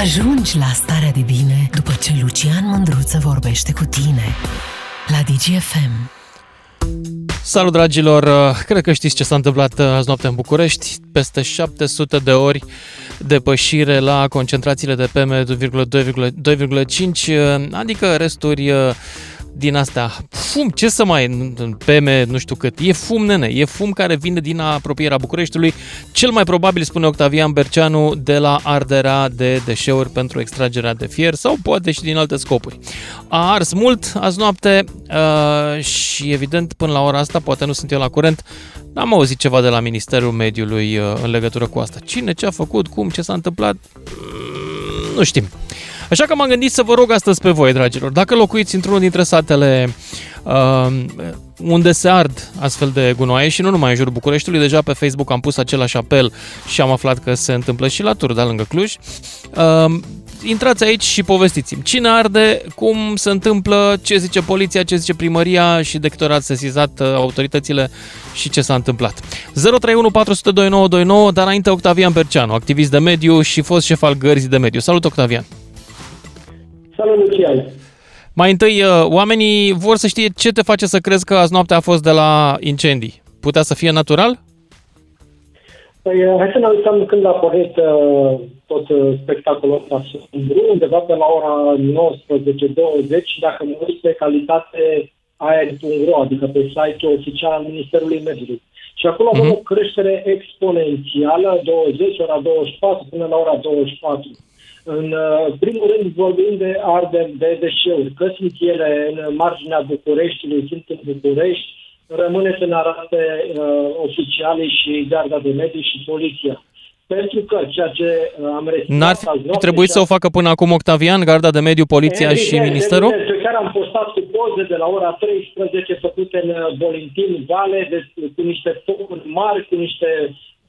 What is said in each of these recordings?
Ajungi la starea de bine după ce Lucian Mândruță vorbește cu tine la DGFM. Salut dragilor, cred că știți ce s-a întâmplat azi noapte în București. Peste 700 de ori depășire la concentrațiile de PM2,5, adică resturi din astea, fum, ce să mai în PM, nu știu cât, e fum, nene, e fum care vine din apropierea Bucureștiului, cel mai probabil, spune Octavian Berceanu, de la arderea de deșeuri pentru extragerea de fier sau poate și din alte scopuri. A ars mult azi noapte uh, și evident până la ora asta, poate nu sunt eu la curent, n-am auzit ceva de la Ministerul Mediului uh, în legătură cu asta. Cine, ce a făcut, cum, ce s-a întâmplat, mm, nu știm. Așa că m-am gândit să vă rog astăzi pe voi, dragilor, dacă locuiți într-unul dintre satele uh, unde se ard astfel de gunoaie și nu numai în jurul Bucureștiului, deja pe Facebook am pus același apel și am aflat că se întâmplă și la Turda, lângă Cluj. Uh, intrați aici și povestiți-mi cine arde, cum se întâmplă, ce zice poliția, ce zice primăria și de câte ori ați sesizat uh, autoritățile și ce s-a întâmplat. 031 400 dar înainte Octavian Berceanu, activist de mediu și fost șef al gărzii de mediu. Salut Octavian! Salut, Lucian! Mai întâi, uh, oamenii vor să știe ce te face să crezi că azi noaptea a fost de la incendii. Putea să fie natural? Păi, uh, hai să ne uităm când a pornit uh, tot uh, spectacolul ăsta drum, undeva pe la ora 19.20, dacă mă uit pe calitate aer.ro, adică pe site-ul oficial al Ministerului Mediului. Și acolo avem uh-huh. o creștere exponențială, 20, ora 24 până la ora 24. În uh, primul rând vorbim de arderi de deșeuri, că sunt ele în marginea Bucureștiului, sunt în București, rămâne să ne arate uh, oficialii și garda de mediu și poliția. Pentru că ceea ce uh, am reținut... N-ar trebui să o facă până acum Octavian, garda de mediu, poliția evident, și ministerul? Evident, chiar am postat cu poze de la ora 13 făcute în Bolintin Vale, de, cu niște focuri mari, cu niște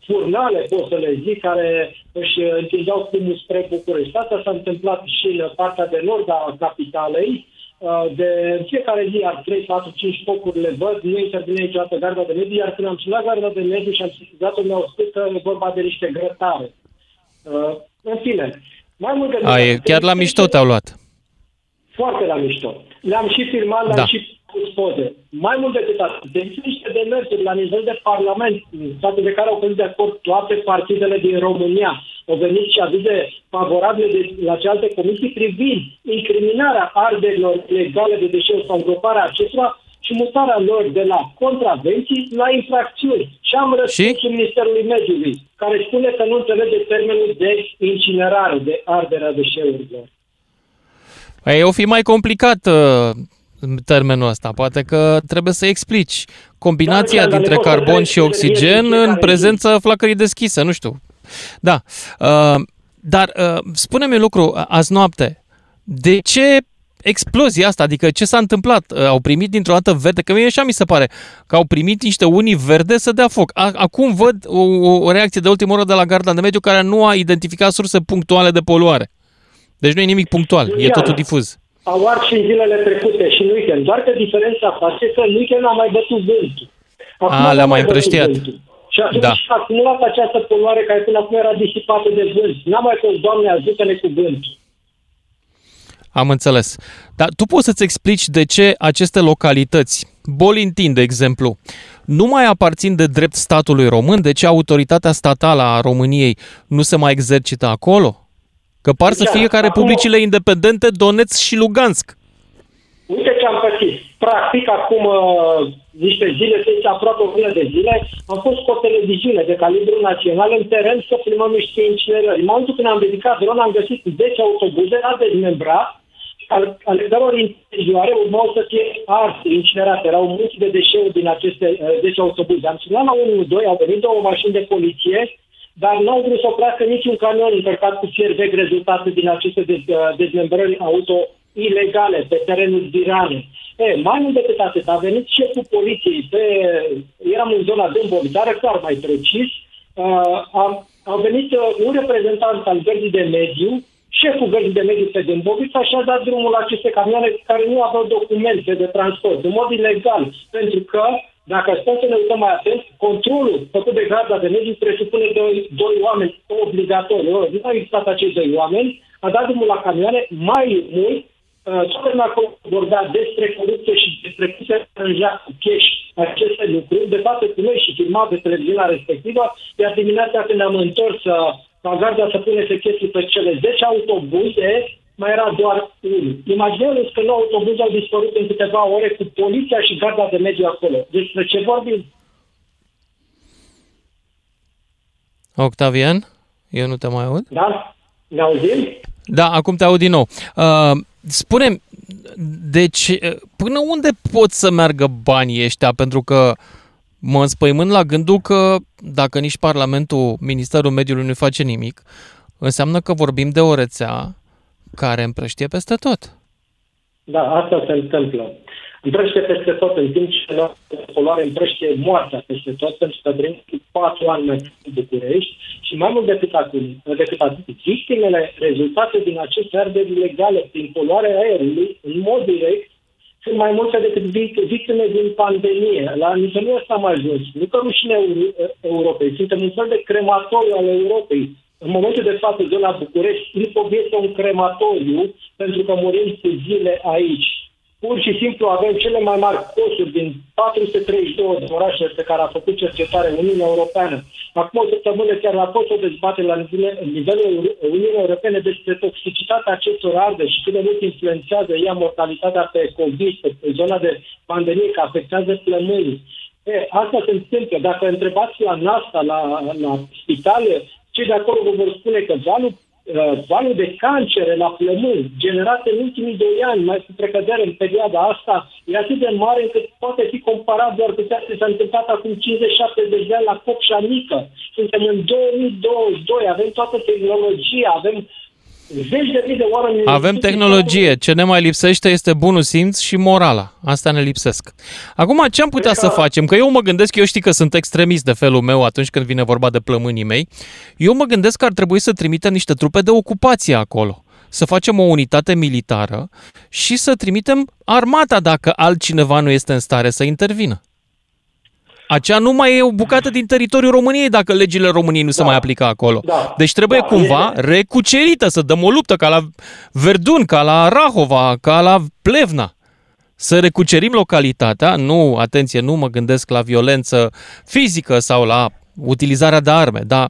furnale, pot să le zic, care își întindeau fumul spre București. Asta s-a întâmplat și în partea de nord a capitalei. Uh, de fiecare zi, ar 3, 4, 5 focuri le văd, nu intervine niciodată garda de mediu, iar când am sunat garda de mediu și am sesizat-o, mi-au spus că e vorba de niște grătare. Uh, în fine, mai mult de Ai, chiar la mișto te-au luat. Foarte la mișto. Le-am și filmat, le-am da. și pus poze. Mai mult decât atât, există niște demersuri la nivel de Parlament, față de care au fost de acord toate partidele din România. Au venit și avize favorabile de, la cealaltă comisii privind incriminarea arderilor legale de deșeuri sau îngroparea acestora și mutarea lor de la contravenții la infracțiuni. Și am răspuns și? Ministerului Mediului, care spune că nu înțelege termenul de incinerare, de arderea deșeurilor. Păi, o fi mai complicat uh, termenul ăsta. Poate că trebuie să explici combinația da, dintre carbon și oxigen în prezența flacării deschise, nu știu. Da. Uh, dar uh, spune-mi un lucru, azi noapte, de ce explozia asta? Adică ce s-a întâmplat? Uh, au primit dintr-o dată verde? Că mie așa mi se pare, că au primit niște unii verde să dea foc. Acum văd o, o reacție de ultimă oră de la Garda de Mediu care nu a identificat surse punctuale de poluare. Deci nu e nimic punctual, e totul difuz au ars și în zilele trecute și în weekend. Doar că diferența face că în weekend a mai bătut vântul. Acum a, le-a mai împrăștiat. Și atunci da. a acumulat această poluare care până acum era disipată de vânt. N-a mai fost, Doamne, ajută-ne cu vântul. Am înțeles. Dar tu poți să-ți explici de ce aceste localități, Bolintin, de exemplu, nu mai aparțin de drept statului român, de ce autoritatea statală a României nu se mai exercită acolo? Că par să fie ca republicile independente Donetsk și Lugansk. Uite ce am pățit. Practic, acum uh, niște zile, se aproape o lună de zile, am fost cu o televiziune de calibru național în teren să filmăm niște incinerări. În momentul când am ridicat dron, am găsit 10 autobuze la dezmembrat, ale căror interioare urmau să fie arse, incinerate. Erau mulți de deșeuri din aceste uh, 10 autobuze. Am sunat la 112, au venit două mașini de poliție, dar n-au vrut să oprească niciun camion încărcat cu fier vechi rezultate din aceste uh, dezmembrări auto ilegale pe terenul Virane. E, mai mult decât atât, a venit șeful poliției, pe, eram în zona Dâmboviț, dar clar mai precis, uh, a, a venit uh, un reprezentant al gărzii de mediu, șeful gărzii de mediu pe Dâmbovița și a dat drumul la aceste camioane care nu aveau documente de transport, în mod ilegal, pentru că dacă stăm să ne uităm mai atent, controlul făcut de garda de mediu presupune doi, doi oameni obligatori. Nu au existat acei doi oameni, a dat drumul la camioane, mai mult, uh, toată lumea vorbea despre corupție și despre cum se aranja cu cash aceste lucruri, de fapt cu noi și filma pe televiziunea respectivă, iar dimineața când am întors uh, ca garda să pune chestii pe cele 10 autobuze, mai era doar unul. Imaginează că 9 autobuze au dispărut în câteva ore cu poliția și garda de mediu acolo. Despre ce vorbim? Octavian, eu nu te mai aud. Da? Ne auzim? Da, acum te aud din nou. Uh, spune deci uh, până unde pot să meargă banii ăștia? Pentru că mă înspăimânt la gândul că dacă nici Parlamentul, Ministerul Mediului nu face nimic, înseamnă că vorbim de o rețea care împrăștie peste tot. Da, asta se întâmplă. Împrăște peste tot, în timp ce la poluare împrăște moartea peste tot, pentru că vrem patru ani mai în București și mai mult decât atât, decât atât victimele rezultate din aceste arderi ilegale prin poluarea aerului, în mod direct, sunt mai multe decât victime din pandemie. La nivelul ăsta am ajuns. Nu că rușine Europei, suntem un fel de crematoriu al Europei în momentul de față, zona București, Ilfov este un crematoriu pentru că murim cu zile aici. Pur și simplu avem cele mai mari costuri din 432 de orașe pe care a făcut cercetare Uniunea Europeană. Acum o săptămână chiar a fost o dezbatere la nivelul Uniunii Europene despre toxicitatea acestor arde și cât de mult influențează ea mortalitatea pe COVID, pe zona de pandemie, că afectează plămânii. E, asta se întâmplă. Dacă întrebați la NASA, la, la spitale, cei de acolo vă vor spune că valul, uh, valul de cancere la plămâni generat în ultimii doi ani, mai cu precădere în perioada asta, e atât de mare încât poate fi comparat doar cu ceea ce s-a întâmplat acum 50-70 de ani la Copșa Mică. Suntem în 2022, avem toată tehnologia, avem zeci de mii de oameni... Avem tehnologie. Ce ne mai lipsește este bunul simț și morala. Asta ne lipsesc. Acum, ce am putea să facem? Că eu mă gândesc, eu știu că sunt extremist de felul meu atunci când vine vorba de plămânii mei. Eu mă gândesc că ar trebui să trimitem niște trupe de ocupație acolo să facem o unitate militară și să trimitem armata dacă altcineva nu este în stare să intervină. Aceea nu mai e o bucată din teritoriul României dacă legile României nu da. se mai aplică acolo. Da. Deci trebuie da. cumva recucerită, să dăm o luptă ca la Verdun, ca la Rahova, ca la Plevna. Să recucerim localitatea, nu, atenție, nu mă gândesc la violență fizică sau la utilizarea de arme, dar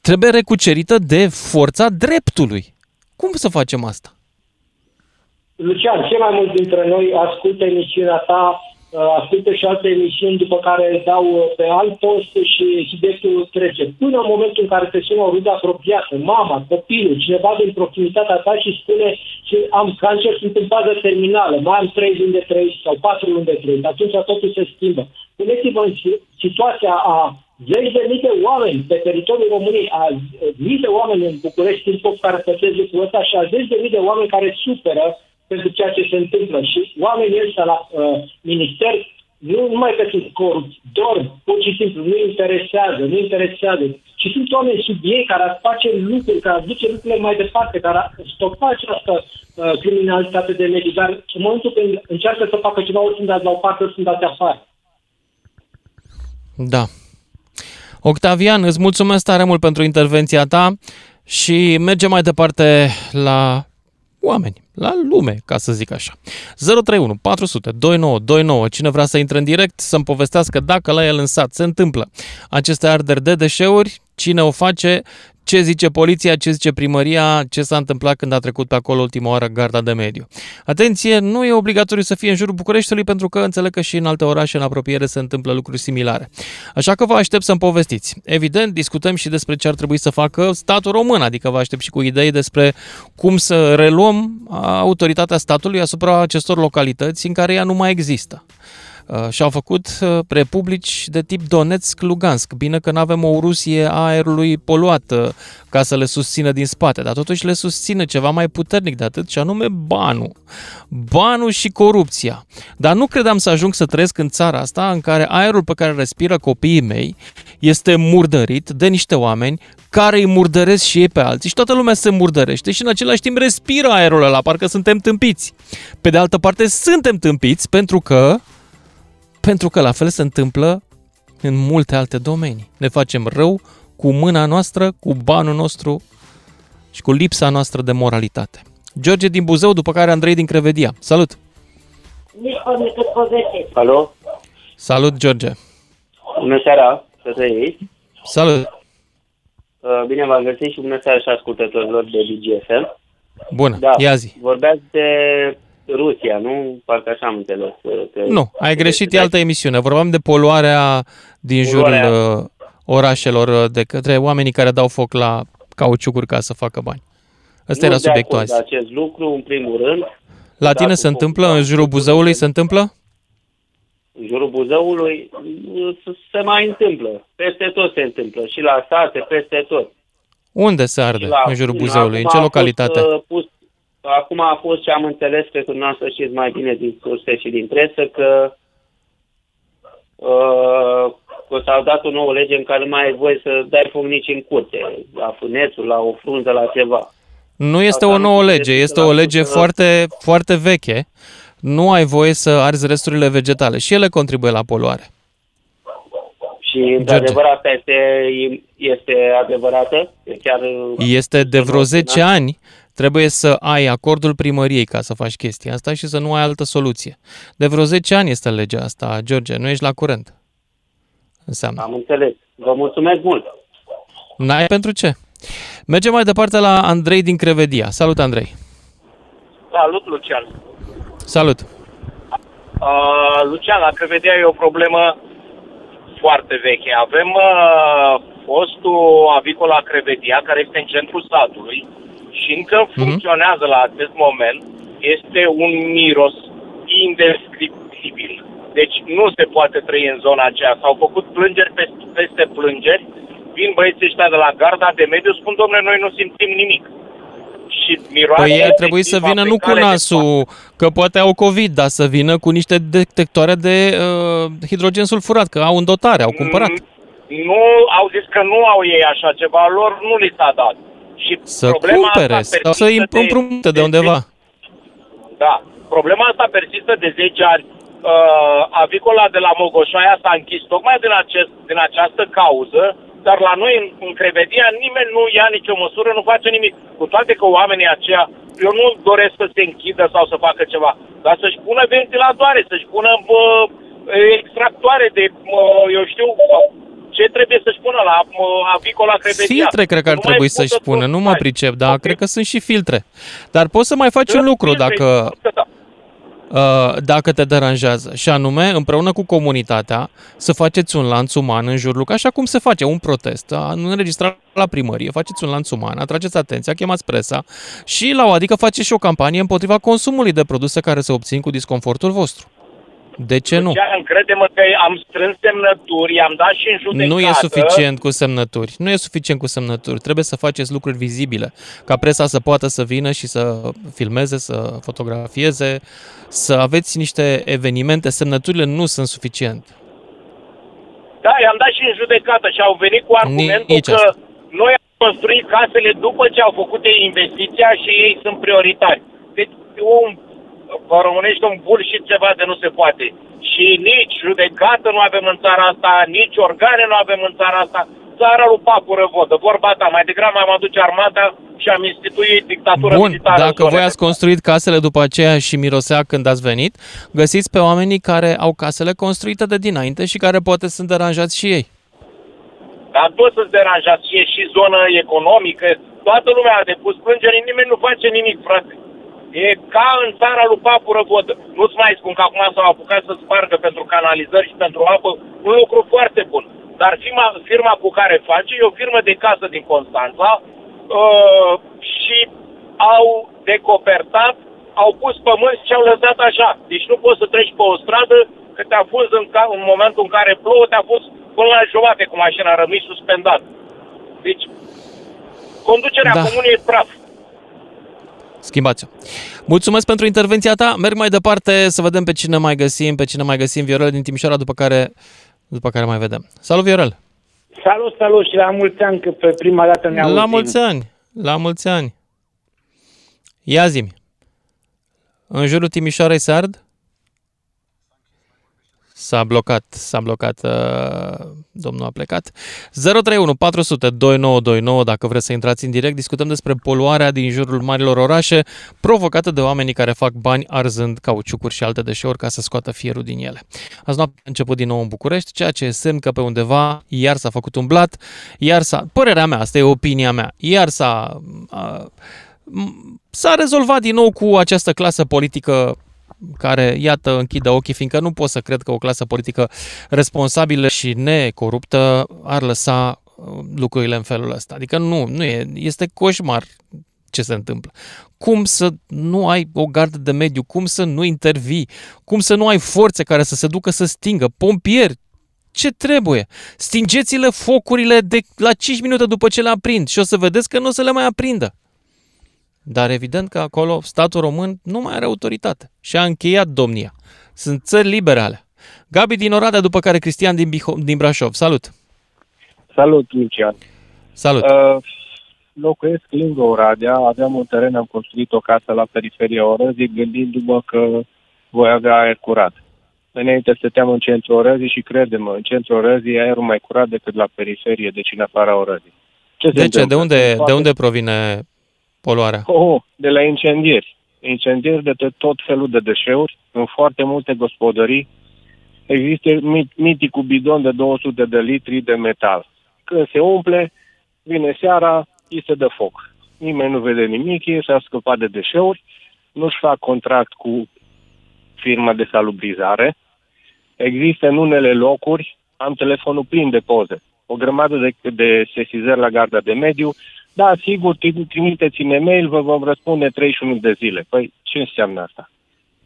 trebuie recucerită de forța dreptului. Cum să facem asta? Lucian, cei mai mulți dintre noi ascultă emisiunea ta Uh, ascultă și alte emisiuni după care dau uh, pe alt post și subiectul trece. Până în momentul în care te sună o rudă apropiată, mama, copilul, cineva din proximitatea ta și spune că am cancer, sunt în fază terminală, mai am 3 luni de trăit sau 4 luni de trăit, atunci totul se schimbă. Puneți-vă în situația a zeci de mii de oameni pe teritoriul României, a mii de oameni în București, timp care păstresc lucrul ăsta și a zeci de mii de oameni care suferă pentru ceea ce se întâmplă. Și oamenii ăștia la uh, minister nu numai că sunt corupți, dorm, pur și simplu, nu interesează, nu interesează. Și sunt oameni sub ei care ar face lucruri, care ar duce lucrurile mai departe, care ar stopa această uh, criminalitate de mediu. Dar în momentul când încearcă să facă ceva, ori sunt dați la o parte, ori sunt dați afară. Da. Octavian, îți mulțumesc tare mult pentru intervenția ta și mergem mai departe la oameni, la lume, ca să zic așa. 031 400 2929, cine vrea să intre în direct, să-mi povestească dacă la el în sat se întâmplă aceste arderi de deșeuri, cine o face, ce zice poliția, ce zice primăria, ce s-a întâmplat când a trecut pe acolo ultima oară garda de mediu. Atenție, nu e obligatoriu să fie în jurul Bucureștiului pentru că înțeleg că și în alte orașe în apropiere se întâmplă lucruri similare. Așa că vă aștept să-mi povestiți. Evident, discutăm și despre ce ar trebui să facă statul român, adică vă aștept și cu idei despre cum să reluăm autoritatea statului asupra acestor localități în care ea nu mai există. Uh, și-au făcut uh, republici de tip Donetsk-Lugansk. Bine că nu avem o Rusie a aerului poluat uh, ca să le susțină din spate, dar totuși le susține ceva mai puternic de atât, și anume banul. Banul și corupția. Dar nu credeam să ajung să trăiesc în țara asta în care aerul pe care respiră copiii mei este murdărit de niște oameni care îi murdăresc și ei pe alții și toată lumea se murdărește și în același timp respiră aerul ăla, parcă suntem tâmpiți. Pe de altă parte, suntem tâmpiți pentru că pentru că la fel se întâmplă în multe alte domenii. Ne facem rău cu mâna noastră, cu banul nostru și cu lipsa noastră de moralitate. George din Buzău, după care Andrei din Crevedia. Salut! Alo? Salut, George! Bună seara, să trăiți. Salut! Uh, Bine v-am găsit și bună seara și ascultătorilor de DGFM. Bună, Da, ia zi. vorbeați de Rusia, nu? Parcă așa am înțeles. uh, Că Nu, ai greșit, e altă emisiune. Vorbeam de poluarea din Poluarea. jurul uh, orașelor uh, de către oamenii care dau foc la cauciucuri ca să facă bani. Ăsta Nu era de subiectul acord azi. de acest lucru, în primul rând. La Da, tine cu se întâmplă? focul, În da. jurul Buzăului se întâmplă? În jurul Buzăului uh, se mai întâmplă. Peste tot se întâmplă. Și la sate, peste tot. Unde se arde Și la- în jurul acum Buzăului? În a ce fost, localitate? uh, pus, acum a fost ce am înțeles, cred că dumneavoastră știți mai bine din surse și din presă, că uh, că s-a dat o nouă lege în care nu mai ai voie să dai foc nici în curte, la fânețul, la o frunză, la ceva. Nu este Asta o nu nouă se lege, deschide este la o lege sută. foarte, foarte veche. Nu ai voie să arzi resturile vegetale și ele contribuie la poluare. Și, într-adevăr, asta este, este adevărată? E chiar Este de vreo nu, 10 da? ani trebuie să ai acordul primăriei ca să faci chestia asta și să nu ai altă soluție. De vreo 10 ani este legea asta, George, nu ești la curent. Înseamnă. Am înțeles. Vă mulțumesc mult. N-ai pentru ce? Mergem mai departe la Andrei din Crevedia. Salut, Andrei. Salut, Lucian. Salut. Uh, Lucian, la Crevedia e o problemă foarte veche. Avem uh, fostul avicola Crevedia, care este în centrul satului și încă Mhm. funcționează la acest moment. Este un miros indescriptibil. Deci nu se poate trăi în zona aceea. S-au făcut plângeri peste, peste plângeri. Vin băieții ăștia de la garda de mediu, spun, domnule, noi nu simțim nimic. Și miroase Păi ei ar trebui să efectiv vină nu cu aplicare de nasul, că poate au COVID, dar să vină cu niște detectoare de uh, hidrogen sulfurat, că au în dotare, au cumpărat. Mm, Nu, au zis că nu au ei așa ceva, lor nu li s-a dat. Și Să problema cumpere asta sau să persistă împrumute de undeva. Da, problema asta persistă de 10 ani. Uh, avicola de la Mogoșoaia s-a închis tocmai din, acest, din această cauză, dar la noi în, în Crevedia nimeni nu ia nicio măsură, nu face nimic. Cu toate că oamenii aceia, eu nu doresc să se închidă sau să facă ceva, dar să-și pună ventilatoare, să-și pună uh, extractoare de, uh, eu știu, ce trebuie să-și pună la uh, avicola Crevedia. Filtre cred că ar Nu mai trebui pot să-și să spună, tot nu mă stai. pricep, dar Ok. cred că sunt și filtre. Dar poți să mai faci un lucru Filtre, dacă, da. uh, dacă te deranjează. Și anume, împreună cu comunitatea, să faceți un lanț uman în jurul, așa cum se face un protest, a- înregistrat la primărie, faceți un lanț uman, atrageți atenția, chemați presa și la o adică faceți și o campanie împotriva consumului de produse care se obțin cu disconfortul vostru. De ce nu? Lucian, crede-mă că am strâns semnături, am dat și în judecată. Nu e suficient cu semnături. Nu e suficient cu semnături. Trebuie să faceți lucruri vizibile. Ca presa să poată să vină și să filmeze, să fotografieze, să aveți niște evenimente. Semnăturile nu sunt suficient. Da, i-am dat și în judecată și au venit cu argumentul Nici că asta. noi am construit casele după ce au făcut ei investiția și ei sunt prioritari. Deci un, vă românește un bullshit ceva de nu se poate. Și nici judecată nu avem în țara asta, nici organe nu avem în țara asta. Țara lui Papu Răvodă, vorba ta, mai degrabă am aduce armata și am instituit dictatură Bun, militară. în dacă zonele voi ați construit casele după aceea și mirosea când ați venit, găsiți pe oamenii care au casele construite de dinainte și care poate sunt deranjați și ei. Dar toți sunt deranjați și e și zonă economică. Toată lumea a depus plângeri, nimeni nu face nimic, frate. E ca în țara lui Papu Răvodă. Nu-ți mai spun că acum s-au apucat să spargă pentru canalizări și pentru apă, un lucru foarte bun. Dar firma, firma cu care face e o firmă de casă din Constanța uh, și au decopertat, au pus pământ și au lăsat așa. Deci nu poți să treci pe o stradă că te-a pus în, ca, în momentul în care plouă, te-a pus până la jumate cu mașina, rămâi suspendat. Deci, conducerea Da. da. comunei e praf. Schimbați-o. Mulțumesc pentru intervenția ta. Merg mai departe să vedem pe cine mai găsim, pe cine mai găsim. Viorel din Timișoara, după care, după care mai vedem. Salut, Viorel! Salut, salut și la mulți ani, că pe prima dată ne auzim. La mulți ani! La mulți ani! Ia zi În jurul Timișoarei se ard? S-a blocat, s-a blocat, uh, domnul a plecat. 031 400 2929, dacă vreți să intrați în direct, discutăm despre poluarea din jurul marilor orașe provocată de oamenii care fac bani arzând cauciucuri și alte deșeuri ca să scoată fierul din ele. Azi noapte a început din nou în București, ceea ce semn că pe undeva iar s-a făcut un blat, iar s-a, părerea mea, asta e opinia mea, iar s-a, uh, s-a rezolvat din nou cu această clasă politică care, iată, închide ochii, fiindcă nu pot să cred că o clasă politică responsabilă și necoruptă ar lăsa uh, lucrurile în felul ăsta. Adică nu, nu e, este coșmar ce se întâmplă. Cum să nu ai o gardă de mediu, cum să nu intervii, cum să nu ai forțe care să se ducă să stingă, pompieri, ce trebuie? Stingeți-le focurile de la 5 minute după ce le aprind și o să vedeți că nu o să le mai aprindă. Dar evident că acolo statul român nu mai are autoritate și a încheiat domnia. Sunt țări liberale. Gabi din Oradea, după care Cristian din, Biho- din Brașov. Salut! Salut, Lucian! Salut! Uh, locuiesc lângă Oradea, aveam un teren, am construit o casă la periferia Orăzii, gândindu-mă că voi avea aer curat. Înainte stăteam în centrul Orăzii și credem în centrul Orăzii aerul mai curat decât la periferie, deci în afara Orăzii. Ce de ce? De unde, de unde provine poluarea? Oh, de la incendieri. Incendieri de tot felul de deșeuri în foarte multe gospodării. Există miticul bidon de 200 de litri de metal. Când se umple, vine seara, îi se dă foc. Nimeni nu vede nimic, ei s-a scăpat de deșeuri, nu-și fac contract cu firma de salubrizare. Există în unele locuri, am telefonul plin de poze, o grămadă de, de sesizări la garda de mediu, da, sigur, trimiteți în e-mail, vă vom răspunde 31 de zile. Păi, ce înseamnă asta?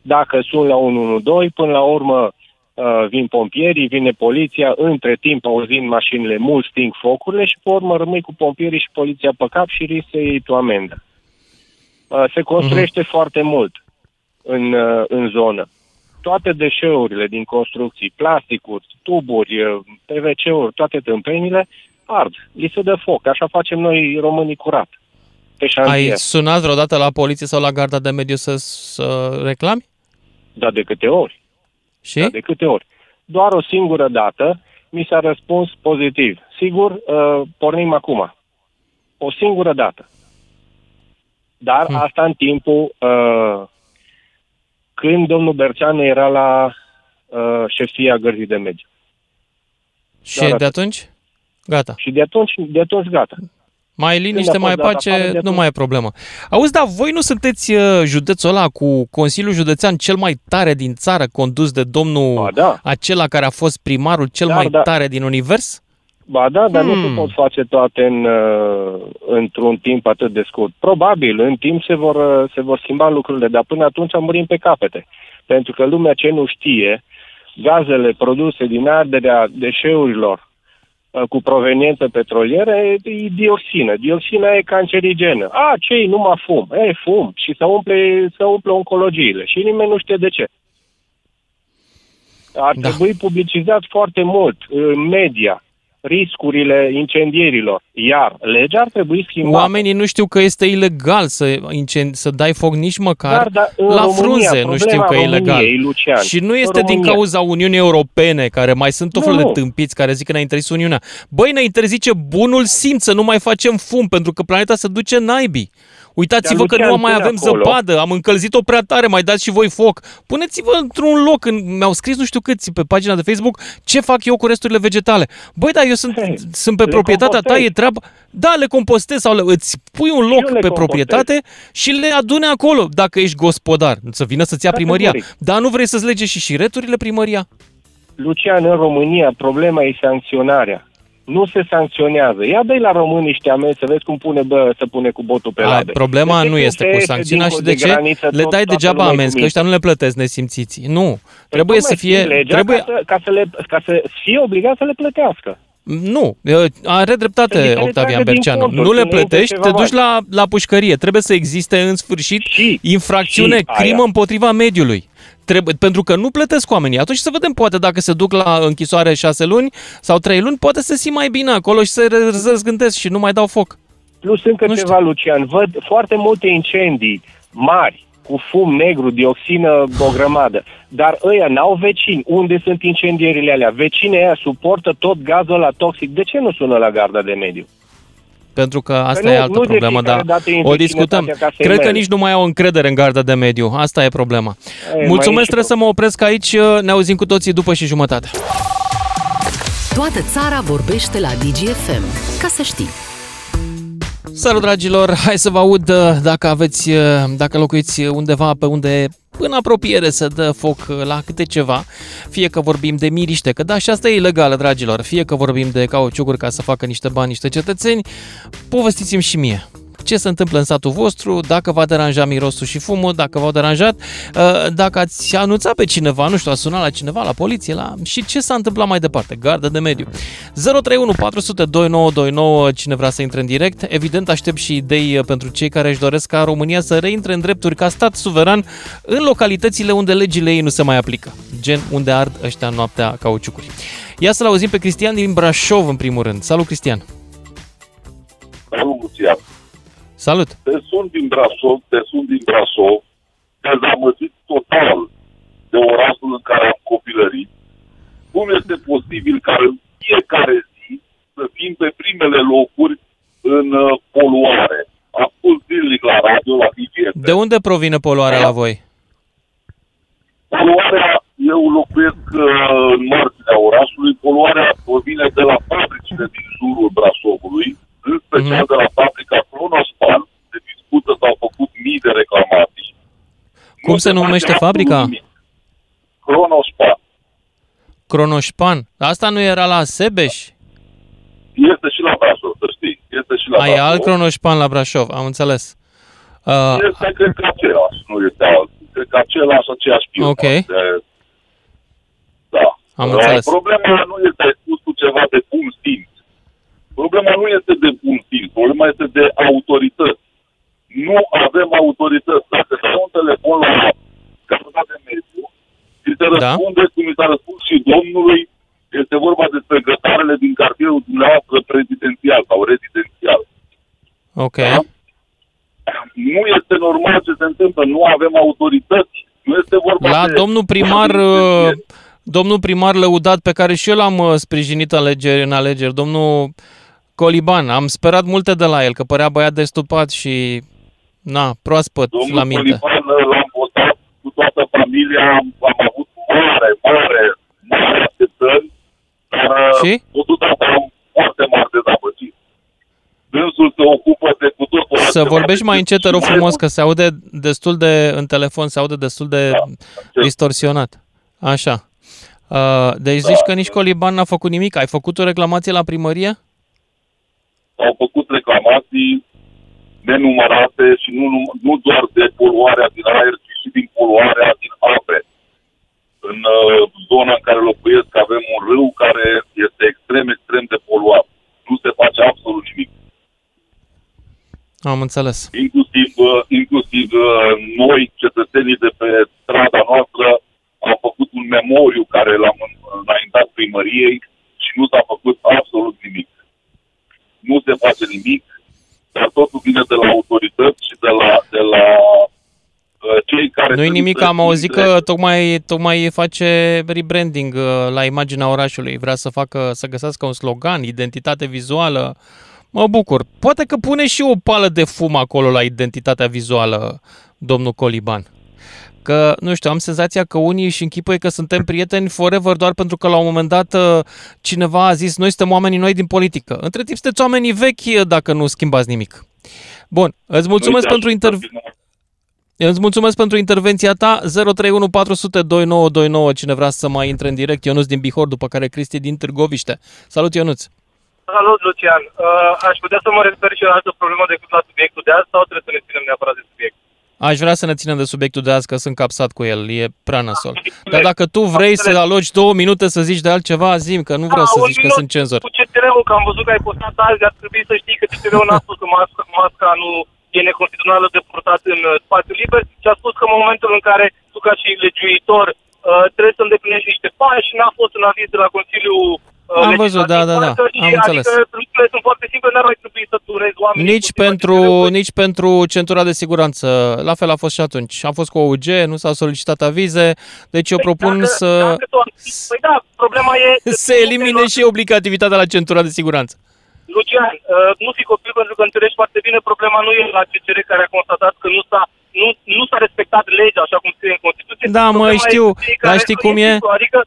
Dacă sunt la 112, până la urmă uh, vin pompierii, vine poliția, între timp auzind mașinile mult sting focurile și pe urmă rămâi cu pompierii și poliția pe cap și risc să iei tu amendă. Uh, se construiește uh-huh. foarte mult în, uh, în zonă. Toate deșeurile din construcții, plasticuri, tuburi, uh, PVC-uri, toate tâmpenile, ard, li se dă foc. Așa facem noi românii curat. Pe Ai sunat vreodată la poliție sau la garda de mediu să, să reclami? Da, de câte ori. Și? Da, de câte ori. Doar o singură dată mi s-a răspuns pozitiv. Sigur, uh, pornim acum. O singură dată. Dar hmm. asta în timpul uh, când domnul Berceanu era la uh, șefia gărzii de mediu. Și Doar de atunci? Gata. Și de atunci, de atunci gata. Mai liniște, mai pace, afară, nu mai e problemă. Auzi, dar voi nu sunteți uh, județul ăla cu Consiliul Județean cel mai tare din țară, condus de domnul ba, da. acela care a fost primarul cel Dar, mai da. tare din univers? Ba da, dar Hmm. nu se pot face toate în, uh, într-un timp atât de scurt. Probabil, în timp se vor, uh, se vor schimba lucrurile, dar până atunci murim pe capete. Pentru că lumea ce nu știe, gazele produse din arderea deșeurilor uh, cu proveniență petrolieră e e dioxină. Dioxina e cancerigenă. A, ce nu mă fum. E, fum. Și se umple, se umple oncologiile. Și nimeni nu știe de ce. Ar Da. trebui publicizat foarte mult în media riscurile incendierilor. Iar legea ar trebui schimbată. Oamenii nu știu că este ilegal să, incen- să dai foc nici măcar Dar, dar în la România, frunze, nu problema știu că e ilegal. României, Lucian, Și nu în este din România. cauza Uniunii Europene, care mai sunt tot Nu, felul de nu. tâmpiți care zic că ne interzice Uniunea. Băi, ne interzice bunul simț să nu mai facem fum, pentru că planeta se duce naibii. Uitați-vă Dar, că nu Lucian, mai pune avem acolo- zăpadă, am încălzit-o prea tare, mai dați și voi foc. Puneți-vă într-un loc, în, mi-au scris nu știu câți pe pagina de Facebook, ce fac eu cu resturile vegetale. Băi, da, eu sunt, Hei, sunt pe le proprietatea ta, compostezi. e treaba... Da, le compostezi sau le, îți pui un loc eu le pe compostez. proprietate și le adune acolo, dacă ești gospodar, să vină să-ți ia primăria. Categoric. Dar nu vrei să-ți lege și șireturile primăria? Lucian, în România, problema e sancționarea. Nu se sancționează. Ia dă la români niște amenzi să vezi cum pune, bă, să pune cu botul pe A, labe. problema De ce nu când este se cu iese sancțiunea și dincolo de ce graniță, le tot- dai toată degeaba lumea e amenzi, cu că ăștia nu minte? le plătesc nesimțiții. Nu, Păi trebuie să tocmai fie... schimbi legea Trebuie, Ca, să, ca, să le, ca să fie obligat să le plătească. Nu, are Să dreptate li se Octavian retragă din Berceanu. conturi, Nu le când înainte plătești, ceva te duci bani. la, la pușcărie. Trebuie să existe în sfârșit Și- infracțiune, și crimă aia. împotriva mediului. Trebuie, pentru că nu plătesc oamenii. Atunci să vedem, poate dacă se duc la închisoare șase luni sau trei luni, poate se simt mai bine acolo și se re- răzgândesc și nu mai dau foc. Plus încă Nu ceva, Lucian. Văd foarte multe incendii mari cu fum negru, dioxină, o grămadă. Dar ăia n-au vecini. Unde sunt incendierile alea? Vecinii ăia suportă tot gazul la toxic. De ce nu sună la garda de mediu? Pentru că asta Păi nu- e altă nu de problemă, fiecare dar dată e o discutăm. infertilitatea ca să-i Cred că mergi. nici nu mai au încredere în garda de mediu. Asta e problema. mai e Mulțumesc, și trebuie să mă opresc aici. Ne auzim cu toții după și jumătate. Toată țara vorbește la DGFM. Ca să știi. Salut, dragilor! Hai să vă aud uh, dacă aveți, uh, dacă locuiți undeva pe unde în apropiere să dă foc uh, la câte ceva, fie că vorbim de miriște, că da, și asta e ilegală, dragilor, fie că vorbim de cauciucuri ca să facă niște bani niște cetățeni, povestiți-mi și mie ce se întâmplă în satul vostru, dacă v-a deranjat mirosul și fumul, dacă v-au deranjat, uh, dacă ați anunțat pe cineva, nu știu, a sunat la cineva, la poliție, la... și ce s-a întâmplat mai departe, gardă de mediu. 031 400 2929, cine vrea să intre în direct. Evident, aștept și idei uh, pentru cei care își doresc ca România să reintre în drepturi ca stat suveran în localitățile unde legile ei nu se mai aplică, gen unde ard ăștia noaptea cauciucuri. Ia să-l auzim pe Cristian din Brașov, în primul rând. Salut, Cristian! Salut, Lucian. Salut! Te sun din Brașov, te sun din Brașov, dezamăgit total de orașul în care am copilărit. Cum este posibil ca în fiecare zi să fim pe primele locuri în uh, poluare? Ascult zilnic la radio, la DGF. De unde provine poluarea la voi? Poluarea, eu locuiesc uh, în marginea orașului, poluarea provine de la fabricile din jurul Brașovului, în special Mhm. de la fabrica Cronospan, se discută, s-au făcut mii de reclamații. Cum Nu se face numește absolut fabrica? nimic. Cronospan. Cronoșpan. Asta nu era la Sebeș? Este și la Brașov, să știi. Este și la A, e Brașov. alt Cronoșpan la Brașov, am înțeles. Uh, Este, cred că același, nu este alt. Cred că același, aceeași firmă. Ok. De, da. Am Uh, înțeles. Problema nu este spus cu ceva de bun simț. Problema nu este de bun simț, problema este de autorități. Nu avem autorități. Dacă te dau un telefon la Garda de Mediu, ți se Da. răspunde, cum mi s-a răspuns și domnului, este vorba despre grătarele din cartierul dumneavoastră prezidențial sau rezidențial. ok. Da? Nu este normal ce se întâmplă, nu avem autorități. Nu este vorba La de... domnul primar, uh, domnul primar lăudat pe care și eu l-am uh, sprijinit alegeri, în alegeri, domnul Coliban, am sperat multe de la el, că părea băiat destupat și, na, proaspăt Domnul la minte. Coliban l-am votat cu toată familia, am, am avut mare, mare, mare așteptări, dar Și? uh, cu tot asta am foarte mare dezamăgit. Dânsul se ocupă de cu totul Să altceva vorbești mai decât- încet, te rog mai frumos, mult- că se aude destul de, în telefon, se aude destul de Da, distorsionat. Așa. Uh, deci zici că nici Coliban n-a făcut nimic? Ai făcut o reclamație la primărie? Au făcut reclamații nenumărate și nu, num- nu doar de poluarea din aer, ci și din poluarea din ape. În uh, zona în care locuiesc avem un râu care este extrem, extrem de poluat. Nu se face absolut nimic. Am înțeles. Inclusiv, uh, inclusiv uh, noi, cetățenii de pe strada noastră, am făcut un memoriu care l-am în- înaintat primăriei și nu s-a făcut absolut nimic. Nu se face nimic, dar totul vine de la autorități și de la, de la uh, cei care... Nu-i sunt nimic, am auzit între- că tocmai, tocmai face rebranding uh, la imaginea orașului. Vrea să facă, să găsească un slogan, identitate vizuală. Mă bucur. Poate că pune și o pală de fum acolo la identitatea vizuală, domnul Coliban. Că, nu știu, am senzația că unii își închipuie că suntem prieteni forever doar pentru că la un moment dat uh, cineva a zis noi suntem oamenii noi din politică. Între timp sunteți oamenii vechi uh, dacă nu schimbați nimic. Bun, îți mulțumesc Uite, pentru așa, intervenție. Îți mulțumesc pentru intervenția ta. 031 400 2929, cine vrea să mai intre în direct. Ionuț din Bihor, după care Cristi din Târgoviște. Salut, Ionuț! Salut, Lucian. Uh, aș putea să mă refer și la altă problemă decât la subiectul de azi sau trebuie să ne ținem neapărat de subiect? Aș vrea să ne ținem de subiectul de azi, că sunt capsat cu el. E prea nasol. Dar dacă tu vrei să aloci două minute să zici de altceva, zim, că nu vreau Da, să un zici că minut sunt cenzor. Cu CTR-ul, că am văzut că ai postat azi, ar trebui să știi că CTR-ul n-a spus că masca, masca nu e neconstituțională de purtat în uh, spațiu liber și a spus că în momentul în care tu ca și legiuitor uh, trebuie să îndeplinești niște pași și n-a fost un aviz de la Consiliul uh, Am văzut, da, da, da, legislativ, am și, înțeles. Adică lucrurile sunt foarte simple, n-ar mai trebui să turezi oamenii. Nici împotriva pentru, CCR-ului. nici pentru centura de siguranță. La fel a fost și atunci. A fost cu OUG, nu s-au solicitat avize, deci eu propun Păi dacă, să, Dacă tu, păi da, problema e... că se tu elimine te- și obligativitatea la centura de siguranță. Lucian, uh, nu fi copil pentru că înțelegi foarte bine, problema nu e la CCR care a constatat că nu s-a, nu, nu s-a respectat legea așa cum scrie în Constituție. Da, mă, Problema știu, e cei dar care- știi cum e? simplu, Adică,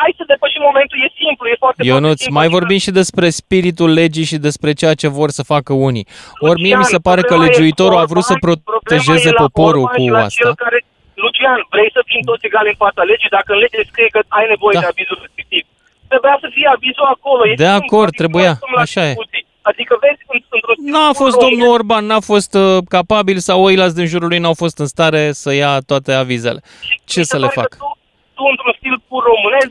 hai să depășim momentul, e simplu, e foarte Ionuț, foarte simplu. mai adică- vorbim și despre spiritul legii și despre ceea ce vor să facă unii. Ori mie mi Lucian, se pare că problema e legiuitorul a Orban, vrut să problema protejeze e la poporul Orban cu și la asta. cel Care... Lucian, vrei să fim toți egali în fața legii? Dacă în lege scrie că ai nevoie Da. de avizul respectiv, trebuia să fie avizul acolo. E De simplu, acord, adică trebuia, nu stăm la așa e. discuții. Adică vezi, în- într-un N-a stil fost român, domnul Orban, n-a fost uh, capabil sau ăilalți din jurul lui n-au fost în stare să ia toate avizele. Ce mi se să le pare fac? că Tu, tu într-un stil pur românesc,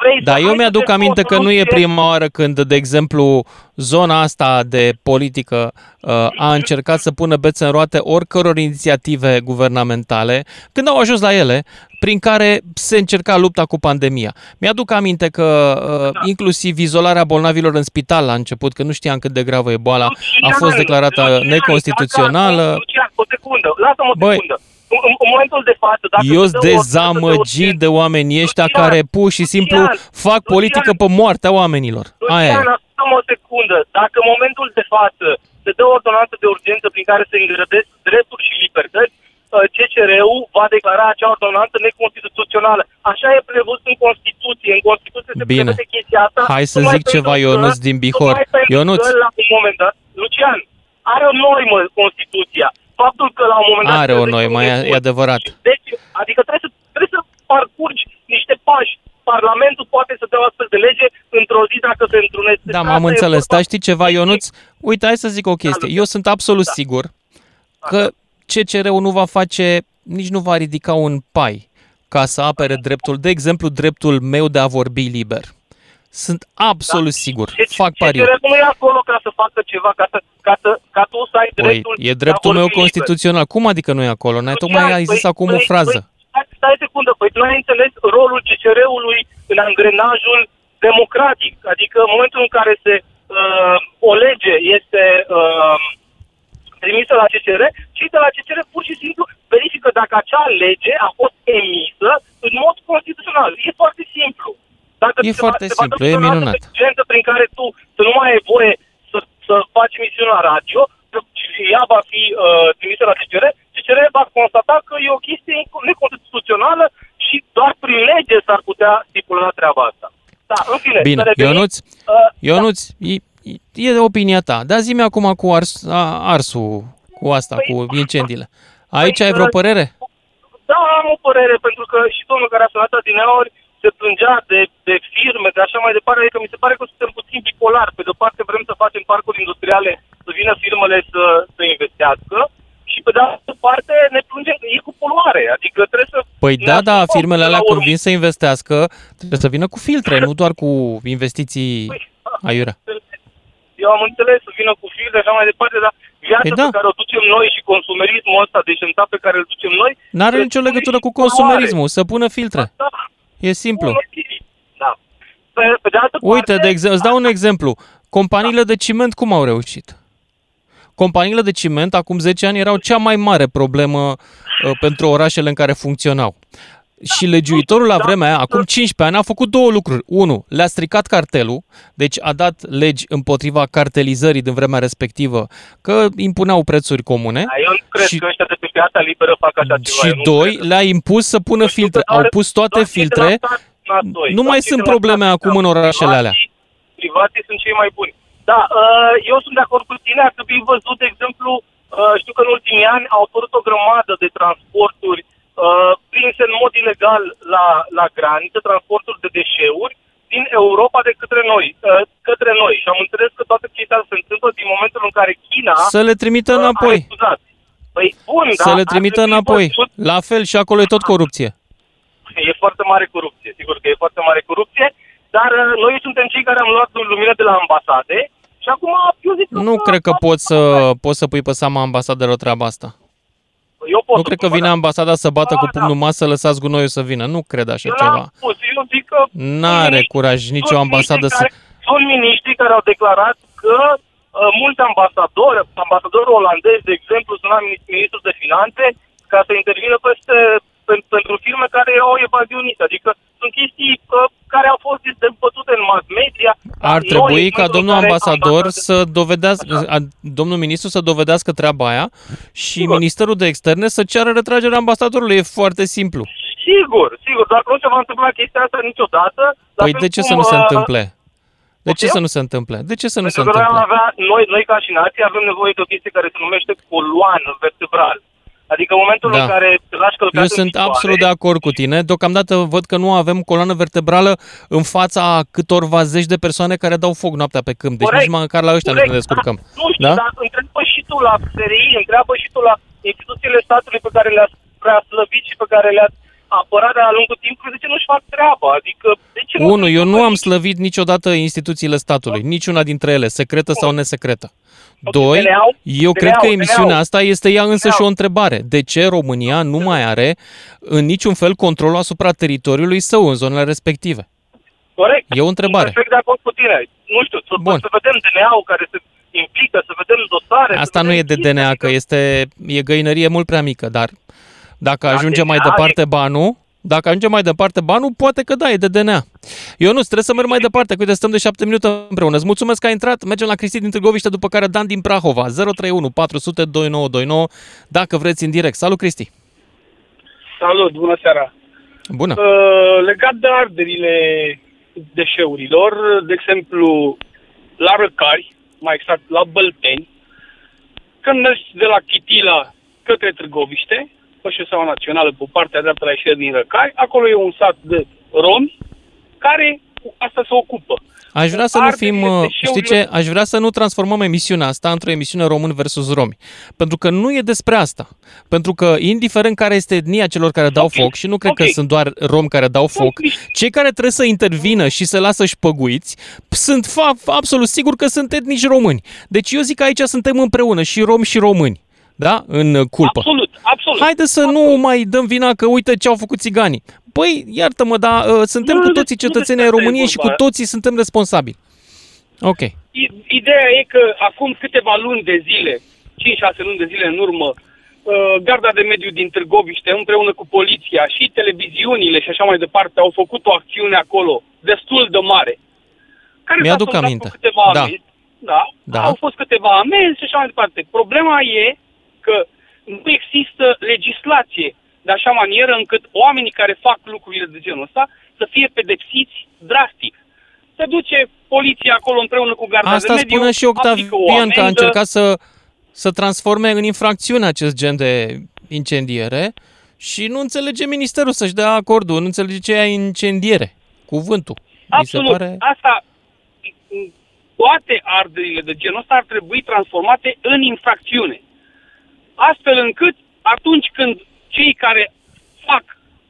vrei Da, să eu ai mi-aduc să aminte că nu e soluție- prima oară când, de exemplu, zona asta de politică uh, a încercat să pună bețe în roate oricăror inițiative guvernamentale, când au ajuns la ele, prin care se încerca lupta cu pandemia. Mi-aduc aminte că uh, inclusiv izolarea bolnavilor în spital la început, că nu știam cât de gravă e boala, a fost declarată Lucian, neconstituțională. dacă- Lucian, o secundă, lasă-mă o Băi, secundă. În, în, în momentul de față, dacă Eu se sunt dă o- dezamăgit de oamenii ăștia Lucian, care pur și simplu Lucian, fac Lucian, politică pe moartea oamenilor. Aia e. Lucian, ascultă-mă o secundă. Dacă în momentul de față se dă o ordonanță de urgență prin care se îngrădesc drepturi și libertăți, uh, CCR-ul va declara acea ordonanță neconstituțională. Așa e prevăzut în Constituție. În Constituție se Bine. prevede chestia asta. Hai să tocmai zic ceva, pentru că- Ionuț din Bihor. tocmai pentru Ionuț. că la un moment dat, Lucian, are o normă Constituția. Faptul că la un moment dat... Are o trebuie noimă, să e, e adevărat. deci, adică trebuie să, trebuie să parcurgi niște pași. Parlamentul poate să dea o astfel de lege într-o zi dacă se întrunesc. Da, m-am înțeles. Dar știi ceva, Ionuț? Uite, hai să zic o chestie. Eu sunt absolut sigur că CCR-ul nu va face, nici nu va ridica un pai ca să apere dreptul, de exemplu, dreptul meu de a vorbi liber. Sunt absolut sigur. Fac pariu. CCR nu e acolo ca să facă ceva, ca, să, ca, să, ca tu să ai Păi, dreptul e de a dreptul meu vorbi liber. constituțional. Cum adică nu e acolo? N-ai tocmai ai zis acum o păi, frază. Păi, stai, stai o secundă, păi tu ai înțeles rolul CCR-ului în angrenajul democratic. Adică în momentul în care se uh, o lege este uh, trimisă la CCR, cei de la CCR pur și simplu verifică dacă acea lege a fost emisă în mod constituțional. E foarte simplu. Dacă E se va- foarte se va simplu, dă e o minunat. urgență prin care tu să nu mai ai voie să, să faci emisiune la radio, și ea va fi uh, trimisă la CCR, CCR va constata că e o chestie inco- neconstituțională și doar prin lege s-ar putea stipula treaba asta. Da, în fine, Bine, să revenim, Ionuț, uh, Ionuț, e, e de opinia ta. Dar zi-mi acum cu ars, a, arsul, cu asta, cu incendiile. Aici ai vreo uh, părere? Da, am o părere, pentru că și domnul care a sunat adineauri se plângea de, de firme, de așa mai departe, adică mi se pare că suntem puțin bipolar. Pe de-o parte vrem să facem parcuri industriale, să vină firmele să, să investească și pe de altă parte ne plângem că e cu poluare, adică trebuie să... Păi ne da, da, asumăm firmele până alea la când urmă. vin să investească, trebuie să vină cu filtre, nu doar cu investiții aiurea. Eu am înțeles să vină cu filtre și așa mai departe, dar viața Păi da. pe care o ducem noi și consumerismul ăsta deșentat pe care îl ducem noi... N-are nicio legătură cu consumerismul, să pună filtre. E simplu. Da. Pe, pe de altă Uite, de exemplu, îți dau un exemplu. Companiile de ciment cum au reușit? Companiile de ciment acum 10 ani erau cea mai mare problemă uh, pentru orașele în care funcționau. Și legiuitorul la vremea aia, acum 15 ani, a făcut două lucruri. Unu, le-a stricat cartelul, deci a dat legi împotriva cartelizării din vremea respectivă, că impuneau prețuri comune. Da, eu nu cred și, că ăștia de pe piața liberă fac așa ceva. și eu nu doi, cred. le-a impus să pună filtre. Au pus toate doar cei de la filtre. stat, nasoi, Nu doar mai cei sunt de la probleme stat, acum da. în orașele alea. Privații- Privații sunt cei mai buni. Da, uh, eu sunt de acord cu tine, ar trebui văzut, de exemplu, uh, știu că în ultimii ani au apărut o grămadă de transporturi uh, prinse în mod ilegal la, la graniță, transporturi de deșeuri din Europa de către noi, uh, către noi. Și am înțeles că toate chestia se întâmplă din momentul în care China Să le trimită uh, înapoi. a refuzat. Păi bun, da, Să le ar trimită trebui înapoi. văzut La fel și acolo e tot corupție. E foarte mare corupție, sigur că e foarte mare corupție, dar uh, noi suntem cei care am luat lumină de la ambasade și acum eu zic că Nu bă, cred că poți să, poți să pui pe seama ambasadelor treaba asta. Eu pot Nu să cred că spun, vine da. ambasada să bată Da, cu da. pumnul în masă, lăsați gunoiul să vină. Nu cred așa Eu ceva. n-am spus, eu zic că... N-are sunt curaj nicio sunt ambasadă miniștri să... Care, sunt miniștri care au declarat că uh, mulți ambasadori, ambasadorul olandez, de exemplu, suna ministrul de finanțe ca să intervină peste, pentru, pentru firme care au evaziunit. Adică sunt chestii uh, care au fost dezbătute în mass media. Ar Noi, trebui în ca momentul domnul în care ambasador ambasade- să dovedească, a, domnul ministru să dovedească treaba aia și Sigur. Ministerul de Externe să ceară retragerea ambasadorului. E foarte simplu. Sigur, sigur, dar nu se va întâmpla chestia asta niciodată. la Păi fel de ce cum, să nu se uh, întâmple? De ce poftim? să nu se întâmple? De ce să nu se Pentru că noi, am întâmple? avea, noi, noi ca și nație avem nevoie de o chestie care se numește coloană vertebral. Adică în momentul Da. în care te lași călcat Eu în sunt picioare, absolut de acord cu tine. Deocamdată văd că nu avem coloană vertebrală în fața câtorva zeci de persoane care dau foc noaptea pe câmp. Deci Corect. nici măcar la ăștia nu Corect, ne descurcăm. Da, nu știu, Da? dar întreabă și tu la SRI, întreabă și tu la instituțiile statului pe care le-ați prea slăbit și pe care le-ați apărat de-a lungul timpului, de ce nu-și fac treaba? Adică, de ce Unu, nu eu nu am slăvit niciodată instituțiile statului, niciuna dintre ele, secretă sau nesecretă. Doi, DNA-ul? eu cred că DNA-ul, emisiunea DNA-ul. asta este ea însă și o întrebare. De ce România nu mai are în niciun fel controlul asupra teritoriului său în zonele respective? Corect. E o întrebare. Sunt perfect de acord cu tine. Nu știu, să, Bun. să vedem DNA-ul care se implică, să vedem dosare. să Asta nu vedem e de chestii, DNA, adică- că este e găinărie mult prea mică, dar dacă Da, ajunge mai DNA departe banul, dacă ajunge mai departe banul, poate că da, e de DNA. Eu nu, trebuie să merg mai departe, că uite, stăm de șapte minute împreună. Îți mulțumesc că ai intrat, mergem la Cristi din Târgoviște, după care Dan din Prahova, 031 400 2929, dacă vreți în direct. Salut, Cristi! Salut, bună seara. Bună! Uh, legat de arderile deșeurilor, de exemplu, la Răcari, mai exact la Bălteni, când mergi de la Chitila către Târgoviște, pe șoseaua națională, pe partea dreaptă la ieșire din Răcari, acolo e un sat de romi care cu asta se ocupă. Aș vrea să nu Arderile fim, uh, știi deșeurilor- ce, aș vrea să nu transformăm emisiunea asta într-o emisiune român versus romi. Pentru că nu e despre asta. Pentru că, indiferent care este etnia celor care dau foc, și nu cred că ok. sunt doar romi care dau foc, cei care trebuie să intervină și se lasă și păguiți, sunt fa- absolut sigur că sunt etnici români. Deci eu zic că aici suntem împreună, și romi și români. Da? În uh, culpă. Absolut, absolut. Haide să nu mai dăm vina că uite ce au făcut țiganii. Păi, iartă-mă, dar uh, suntem Nu, cu nu toții despre cetățenii ai asta e României și cu vorba. toții suntem responsabili. Ok. I- Ideea e că acum câteva luni de zile, 5-6 luni de zile în urmă, uh, Garda de Mediu din Târgoviște, împreună cu poliția și televiziunile și așa mai departe, au făcut o acțiune acolo destul de mare. Care s-a Mi-aduc soldat aminte. Cu câteva Da. amenzi, da, Da. Au fost câteva amenzi și așa mai departe. Problema e că nu există legislație de așa manieră încât oamenii care fac lucrurile de genul ăsta să fie pedepsiți drastic. Se duce poliția acolo împreună cu garda Asta de mediu, spune și aplică o Octavian că a amendă. încercat să, să transforme în infracțiune acest gen de incendiere și nu înțelege ministerul să-și dea acordul, nu înțelege ce e incendiere. Cuvântul. Mi se Absolut. pare... Asta, m, toate arderile de genul ăsta ar trebui transformate în infracțiune. Astfel încât, atunci când cei care fac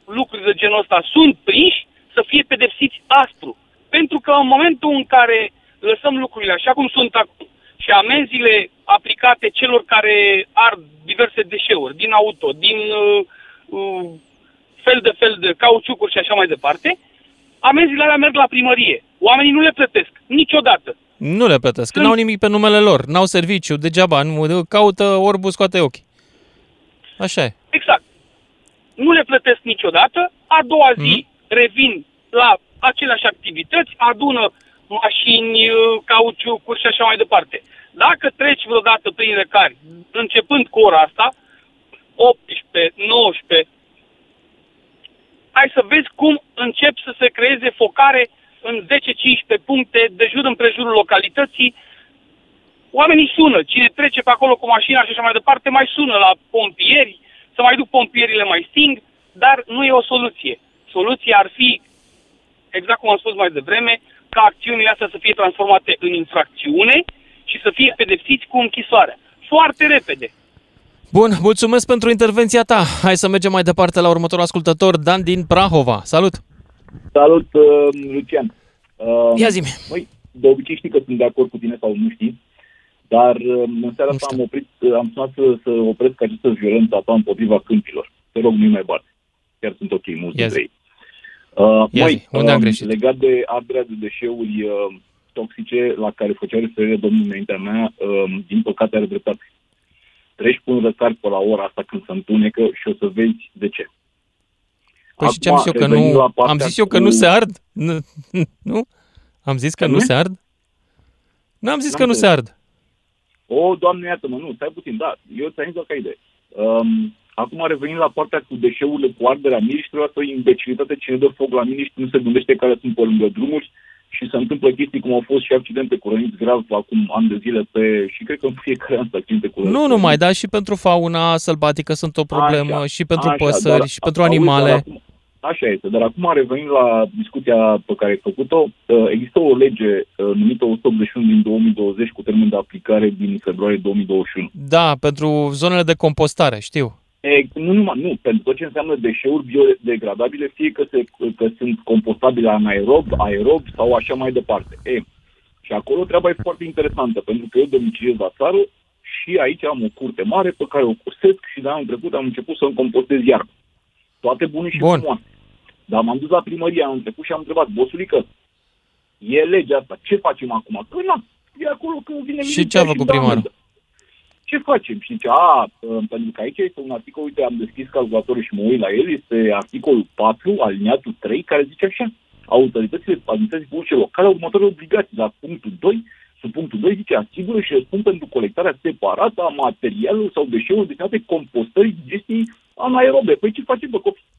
lucruri de genul ăsta sunt prinși, să fie pedepsiți aspru. Pentru că în momentul în care lăsăm lucrurile așa cum sunt acum și amenziile aplicate celor care ard diverse deșeuri din auto, din uh, uh, fel de fel de cauciucuri și așa mai departe, amenziile alea merg la primărie. Oamenii nu le plătesc niciodată. Nu le plătesc, n-au nimic pe numele lor, n-au serviciu, degeaba, nu, caută orbu, scoate ochii. Așa e. Exact. Nu le plătesc niciodată, a doua zi revin la aceleași activități, adună mașini, uh, cauciucuri și așa mai departe. Dacă treci vreodată prin recari, începând cu ora asta, 18, 19, hai să vezi cum încep să se creeze focare în 10-15 puncte de jur împrejurul localității. Oamenii sună, cine trece pe acolo cu mașina și așa mai departe, mai sună la pompieri, să mai duc pompierile mai sting, dar nu e o soluție. Soluția ar fi, exact cum am spus mai devreme, ca acțiunile astea să fie transformate în infracțiune și să fie pedepsiți cu închisoarea. Foarte repede. Bun, mulțumesc pentru intervenția ta. Hai să mergem mai departe la următorul ascultător, Dan din Prahova. Salut! Salut, uh, Lucian. Uh, Ia zi-mi. Măi, de obicei știi că sunt de acord cu tine sau nu știi, Dar uh, în seara asta am oprit, uh, am sunat să, să opresc această violență a ta împotriva câmpilor. Te rog, nu mai bate. Chiar sunt ok, mulți Ia dintre zi. ei. Uh, Ia măi, zi, unde am um, greșit? Legat de arderea de deșeuri uh, toxice la care făcea referire domnul înaintea mea, um, din păcate are dreptate. Treci pe un răcar pe la ora asta când se întunecă și o să vezi de ce. Păi și ce am zis eu, că revenind nu, la partea am zis eu că cu- nu se ard? Nu? nu? Am zis că Că nu nu? se ard? N-am zis N-am că nu se înțeles. ard. O, doamne, iată-mă, nu, stai puțin, da, eu ți-am zis doar ca idee. Um, acum revenind la partea cu deșeurile, cu arderea miniștrilor, asta e imbecilitate cine dă foc la miniștri, nu se gândește care sunt pe lângă drumuri și se întâmplă chestii cum au fost și accidente cu răniți grav acum ani de zile pe, și cred că în fiecare an sunt accidente cu răniți. Nu numai, dar și pentru fauna sălbatică sunt o problemă, Așa, și pentru așa, păsări, dar- și pentru auzi, animale. dar acum- Așa este, dar acum revenind la discuția pe care ai făcut-o, uh, există o lege uh, numită 181 din 2020 cu termen de aplicare din februarie 2021. Da, pentru zonele de compostare, știu. E, nu numai, nu, pentru tot ce înseamnă deșeuri biodegradabile, fie că, se, că sunt compostabile anaerob, aerob sau așa mai departe. E, și acolo treaba e foarte interesantă, pentru că eu domiciliez la țară și aici am o curte mare pe care o cursesc și de anul trecut am început să-mi compostez iarba. Toate bune și Bun. frumoase. Dar m-am dus la primărie anul trecut și am întrebat, bosurică, e legea asta, ce facem acum? Că na, e acolo că vine Și miliția ce a îmi făcut dă primarul? amendă. Ce facem? Și zice, a, uh, pentru că aici este un articol, uite, am deschis calculatorul și mă uit la el, este articolul 4, aliniatul 3, care zice așa, autoritățile administrației publice locale au următoarele obligații. La punctul 2, sub punctul 2 zice, asigură și răspund pentru colectarea separată a materialelor sau deșeurilor destinate compostării digestiei anaerobe. Păi ce facem, bă, copii?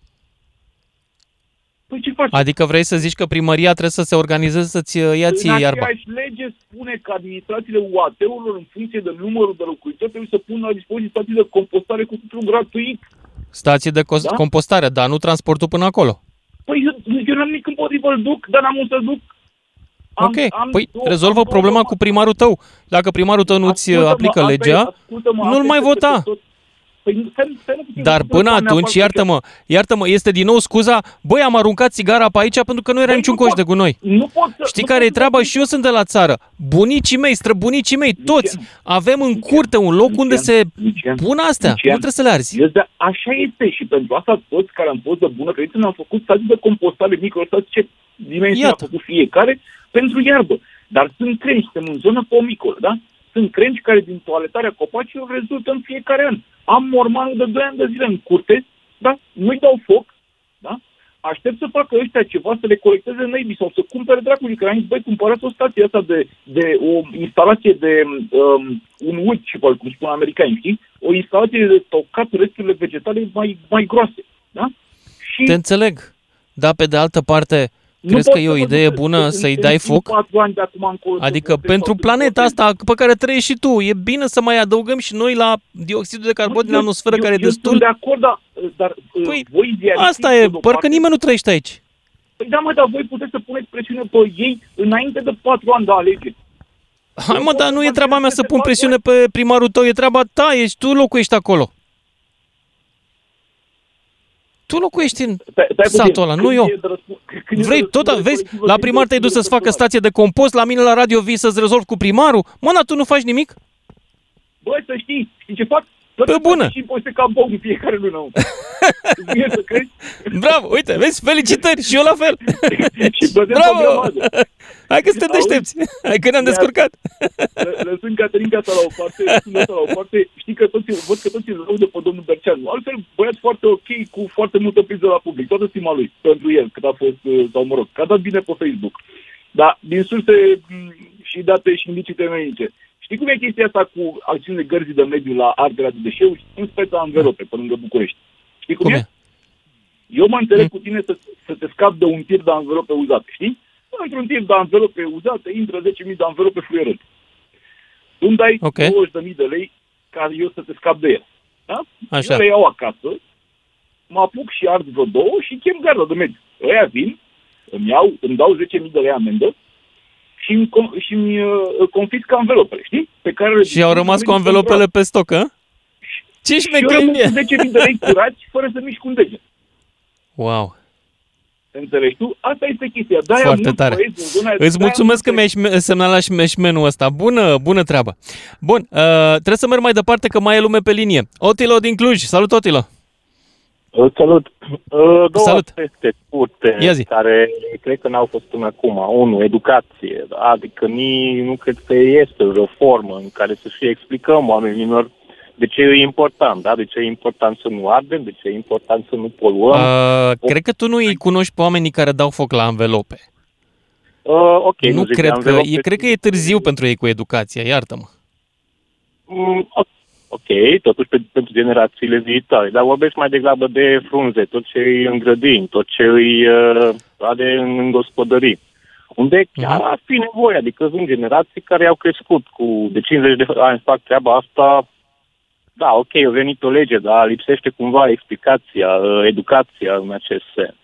Păi ce facem? Adică vrei să zici că primăria trebuie să se organizeze să-ți uh, ia ție în iarba. aceeași lege spune că administrațiile UAT-urilor, în funcție de numărul de locuitori, trebuie să pună la dispoziție stații de compostare cu titlu gratuit. Stații de cos- Da? compostare, dar nu transportul până acolo. Păi eu, eu n-am nimic împotrivă, îl duc, dar n-am unde să duc. ok, păi rezolvă problema cu primarul tău. Dacă primarul tău nu-ți uh, Ascultă-mă, aplică asta e- legea, ascultă-mă, nu-l asta mai este vota. peste tot. Păi, nu- stai, stai, nu puțin, Dar nu până putem să ne atunci, apară iartă-mă, iartă-mă, este din nou scuza, băi, am aruncat țigara pe aici pentru că nu era Băi, niciun nu coș pot- de gunoi. Nu pot să, Știi nu care pot e să- treaba? Și eu sunt de la țară. Bunicii mei, străbunicii mei, toți avem în curte un loc unde se Lucian, pun astea. Nu Lucian, trebuie să le arzi. Eu, de, așa este și pentru asta toți care am fost de bună credință ne-am făcut stații de compostare microstații ce dimensiune a Iată. făcut fiecare pentru iarbă. Dar sunt crengi, suntem în zonă pomicolă, da? Sunt crengi care din toaletarea copacilor rezultă în fiecare an. Am mormanul de 2 ani de zile în curte, da? Nu-i dau foc, da? Aștept să facă ăștia ceva, să le colecteze neibii sau să cumpere dracului, că am zis, băi, cumpărați o stație asta de, de o instalație de um, un wood chipper, cum spun americanii, știi? O instalație de tocat resturile vegetale mai, mai groase, da? Și Te înțeleg. Dar pe de altă parte, nu crezi pot că e să o mă idee duc bună în- să-i în- dai în foc? patru ani de acum încolo să Adică votez pentru sau să planeta votez. asta pe care trăiești și tu, e bine să mai adăugăm și noi la dioxidul de carbon din Eu- atmosferă eu- care e eu destul. sunt de acord, dar, dar Păi, voi idealiștii, Asta pe e, de-o parcă parte- nimeni nu trăiește aici. Păi da, mă, dar voi puteți să puneți presiune pe ei înainte de patru ani de alegeri. Hai mă, dar nu e treaba mea să pun presiune pe primarul tău, e treaba ta, ești tu locuiești acolo. Tu locuiești în Stai- stai puțin. satul ăla, nu Când eu. e de răspu- când e de Vrei tot, răspundere vezi, colectivă, la când primar e te-ai dus să-ți facă răspundere stație de compost, la mine la radio vii să-ți rezolvi cu primarul? Mă, dar tu nu faci nimic? Băi, să știi, știi ce fac? Să Pe bună. Și impozite ca bou în fiecare lună. mă. Bine să crezi? Bravo, uite, vezi, felicitări și eu la fel. și plătesc o Bravo! grămadă. Hai că suntem Auzi? deștepți. Hai că ne-am Ia- descurcat. Lă- Lăsând Caterinca asta la o parte, lăsând asta la o parte, știi că toți, văd că toți îl laudă pe domnul Berceanu. Altfel, băiat foarte ok, cu foarte multă priză la public. Toată stima lui pentru el, cât a fost, uh, sau mă rog, că a dat bine pe Facebook. Dar din surse m, și date și indicii temenice. Știi cum e chestia asta cu acțiunile gărzii de mediu la arderea de deșeuri în speța Anverope, pe lângă București? Știi cum, Cum e? e? Eu mă înțeleg cu tine să, să te scapi de un tir de anvelope uzate, știi? Într-un tir de anvelope uzate, intră 10.000 de anvelope fluierând. Tu îmi dai Ok. 20.000 de lei ca eu să te scap de el. Da? Așa. Eu le iau acasă, mă apuc și ard vreo două și chem garda de mediu. Ăia vin, îmi, iau, îmi dau 10.000 de lei amendă și îmi, con- și îmi uh, confisc anvelopele, știi? Pe care le Și au rămas cu anvelopele pe stoc, hă? Ce și eu rămân șmechenie! cu 10.000 de lei curați fără să mișc un deget. Wow. Înțelegi tu? Asta este chestia. De-aia Foarte mulți tare. băieți în zona- Îți de-aia mulțumesc că mulți- mi-ai șme- semnalat și meșmenul ăsta. Bună, bună treabă. Bun, uh, trebuie să merg mai departe că mai e lume pe linie. Otilo din Cluj. Salut, Otilo. Uh, Salut! Uh, Două Salut. aspecte scurte Ia zi. care cred că n-au fost până acum. Unu, educație. Adică ni, nu cred că este o formă în care să și explicăm oamenilor de ce e important, da? De ce e important să nu ardem, de ce e important să nu poluăm. Uh, Uh, cred că tu nu îi cunoști pe oamenii care dau foc la învelope. uh, ok, nu zic cred că, anvelope. e, cred că e târziu pentru ei cu educația, iartă-mă. Mm, o- ok, totuși pe, pentru generațiile viitoare, dar vorbesc mai degrabă de frunze, tot ce e în grădini, tot ce e uh, de în, în gospodării. Unde chiar ar fi nevoie, adică sunt generații care au crescut cu de 50 de ani fac treaba asta, da, ok, a venit o lege, dar lipsește cumva explicația, uh, educația în acest sens.